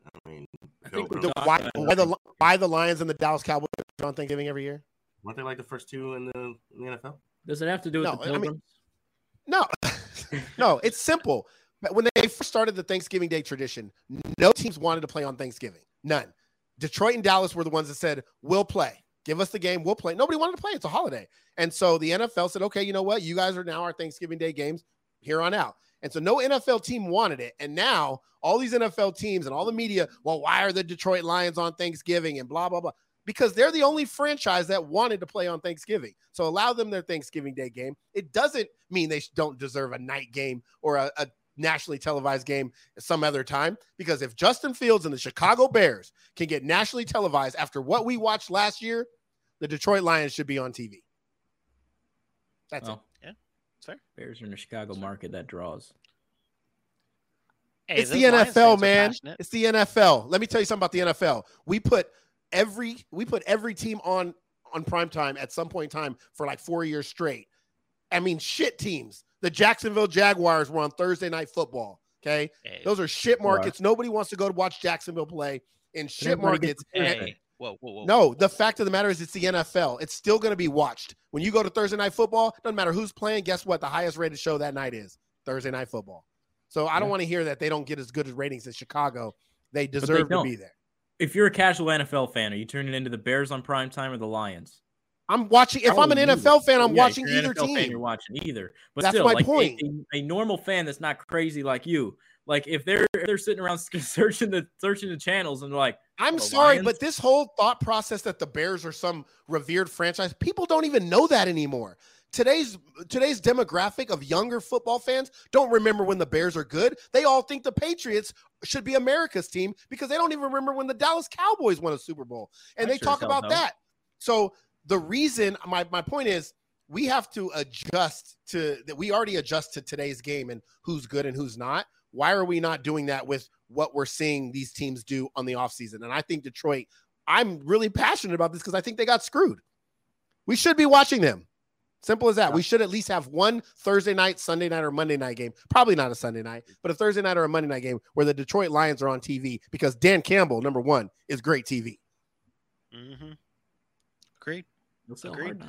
I mean, I think The, why, why the why the Lions and the Dallas Cowboys on Thanksgiving every year? weren't they like the first two in the, in the NFL? Does it have to do with No, the I mean- No, no, it's simple. But when they first started the Thanksgiving Day tradition, no teams wanted to play on Thanksgiving. None. Detroit and Dallas were the ones that said, "We'll play. Give us the game. We'll play." Nobody wanted to play. It's a holiday, and so the NFL said, "Okay, you know what? You guys are now our Thanksgiving Day games here on out." And so no NFL team wanted it, and now all these NFL teams and all the media, well, why are the Detroit Lions on Thanksgiving and blah blah blah? Because they're the only franchise that wanted to play on Thanksgiving. So allow them their Thanksgiving Day game. It doesn't mean they don't deserve a night game or a, a nationally televised game some other time. Because if Justin Fields and the Chicago Bears can get nationally televised after what we watched last year, the Detroit Lions should be on TV. That's Well, Yeah, it's fair. Bears are in the Chicago market that draws. Hey, It's the NFL, man. It's the NFL. Let me tell you something about the NFL. We put every we put every team on on prime time at some point in time for like four years straight. I mean, shit teams. The Jacksonville Jaguars were on Thursday night football. Okay. Hey, Those are shit Right. markets. Nobody wants to go to watch Jacksonville play in shit everybody markets. gets And- hey, whoa, whoa, whoa. no, the fact of the matter is it's the NFL. It's still going to be watched. When you go to Thursday night football, doesn't matter who's playing, guess what? The highest rated show that night is Thursday night football. So I don't Yeah. want to hear that they don't get as good as ratings as Chicago. They deserve to be there. If you're a casual NFL fan, are you turning into the Bears on prime time or the Lions? I'm watching. If I'm an NFL fan, I'm Yeah, watching either NFL fan, team. you're watching either. But That's still, my like, a- point. A, a normal fan that's not crazy like you, like if they're if they're sitting around searching the searching the channels and they're like, I'm sorry, Lions? but this whole thought process that the Bears are some revered franchise, people don't even know that anymore. Today's today's demographic of younger football fans don't remember when the Bears are good. They all think the Patriots should be America's team because they don't even remember when the Dallas Cowboys won a Super Bowl. And I they sure talk about don't. that. So the reason my my point is we have to adjust to that we already adjust to today's game and who's good and who's not. Why are we not doing that with what we're seeing these teams do on the offseason? And I think Detroit, I'm really passionate about this because I think they got screwed. We should be watching them. Simple as that. We should at least have one Thursday night, Sunday night, or Monday night game. Probably not a Sunday night, but a Thursday night or a Monday night game where the Detroit Lions are on TV because Dan Campbell, number one, is great TV. Mm-hmm. Agreed. "What's so Agreed. hard now?"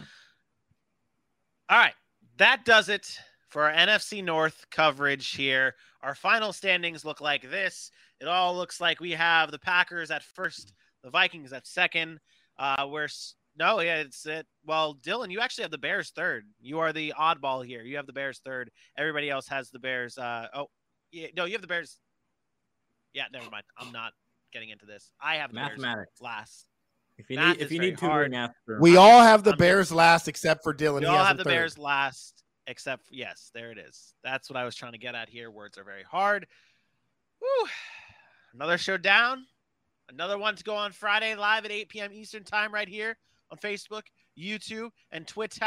All right, that does it for our NFC North coverage here. Our final standings look like this. It all looks like we have the Packers at first, the Vikings at second. Uh, we're no, yeah, it's it. Well, Dylan, you actually have the Bears third. You are the oddball here. You have the Bears third. Everybody else has the Bears. Uh, oh, yeah, no, you have the Bears. Yeah, never mind. I'm not getting into this. I have the Bears last. If you Math need if you need tutoring hard. math, for- We I'm all have the I'm just- Bears last except for Dylan. We He all have the third. Bears last, except yes, there it is. That's what I was trying to get at here. Words are very hard. Woo. Another show down. Another one to go on Friday live at 8 p.m. Eastern time right here on Facebook, YouTube, and Twitter.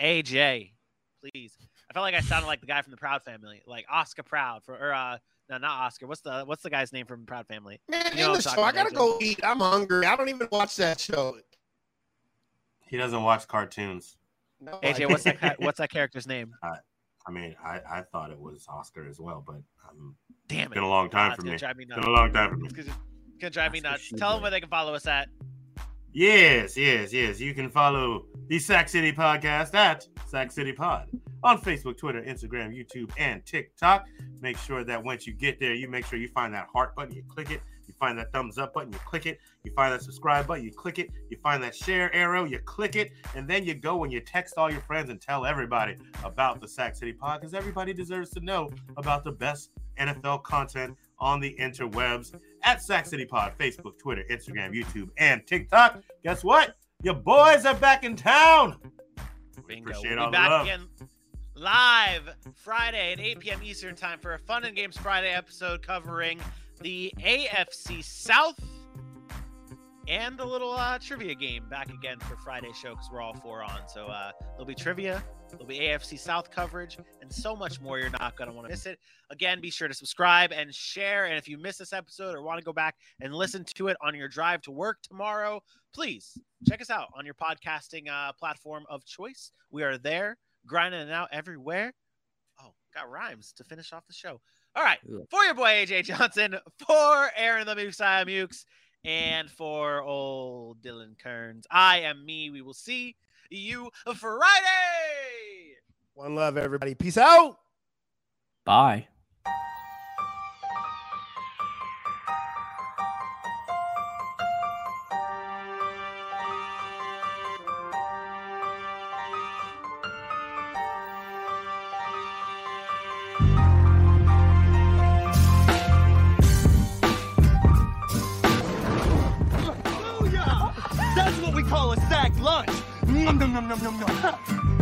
AJ, please. I felt like I sounded like the guy from the Proud Family, like Oscar Proud for or uh no, not Oscar. What's the what's the guy's name from Proud Family? Man, You know end the I'm show. I gotta about, go eat. I'm hungry. I don't even watch that show. He doesn't watch cartoons. No, AJ, what's that what's that character's name? I mean, I, I thought it was Oscar as well, but um, Damn it's it. been a long time for me. gonna It's drive me been nuts. a long time for me. It's gonna, drive me nuts. Tell them where they can follow us at. Yes, yes, yes. You can follow the Sac City Podcast at Sac City Pod on Facebook, Twitter, Instagram, YouTube, and TikTok. Make sure that once you get there, you make sure you find that heart button, you click it. You find that thumbs up button, you click it. You find that subscribe button, you click it. You find that share arrow, you click it. And then you go and you text all your friends and tell everybody about the Sac City Pod because everybody deserves to know about the best NFL content on the interwebs at Sac City Pod, Facebook, Twitter, Instagram, YouTube, and TikTok. Guess what? Your boys are back in town. Bingo. Appreciate we'll all be the back love. again live Friday at 8 p.m. Eastern time for a Fun and Games Friday episode covering the AFC South and a little uh, trivia game back again for Friday's show because we're all four on. So uh, there'll be trivia, there'll be AFC South coverage, and so much more. You're not going to want to miss it. Again, be sure to subscribe and share. And if you missed this episode or want to go back and listen to it on your drive to work tomorrow, please check us out on your podcasting uh, platform of choice. We are there, grinding it out everywhere. Oh, got rhymes to finish off the show. All right, for your boy AJ Johnson, for Aaron the am Mukes, and for old Dylan Kearns, I am me. We will see you Friday. One love, everybody. Peace out. Bye. That's what we call a sack lunch. Nom nom nom nom nom nom.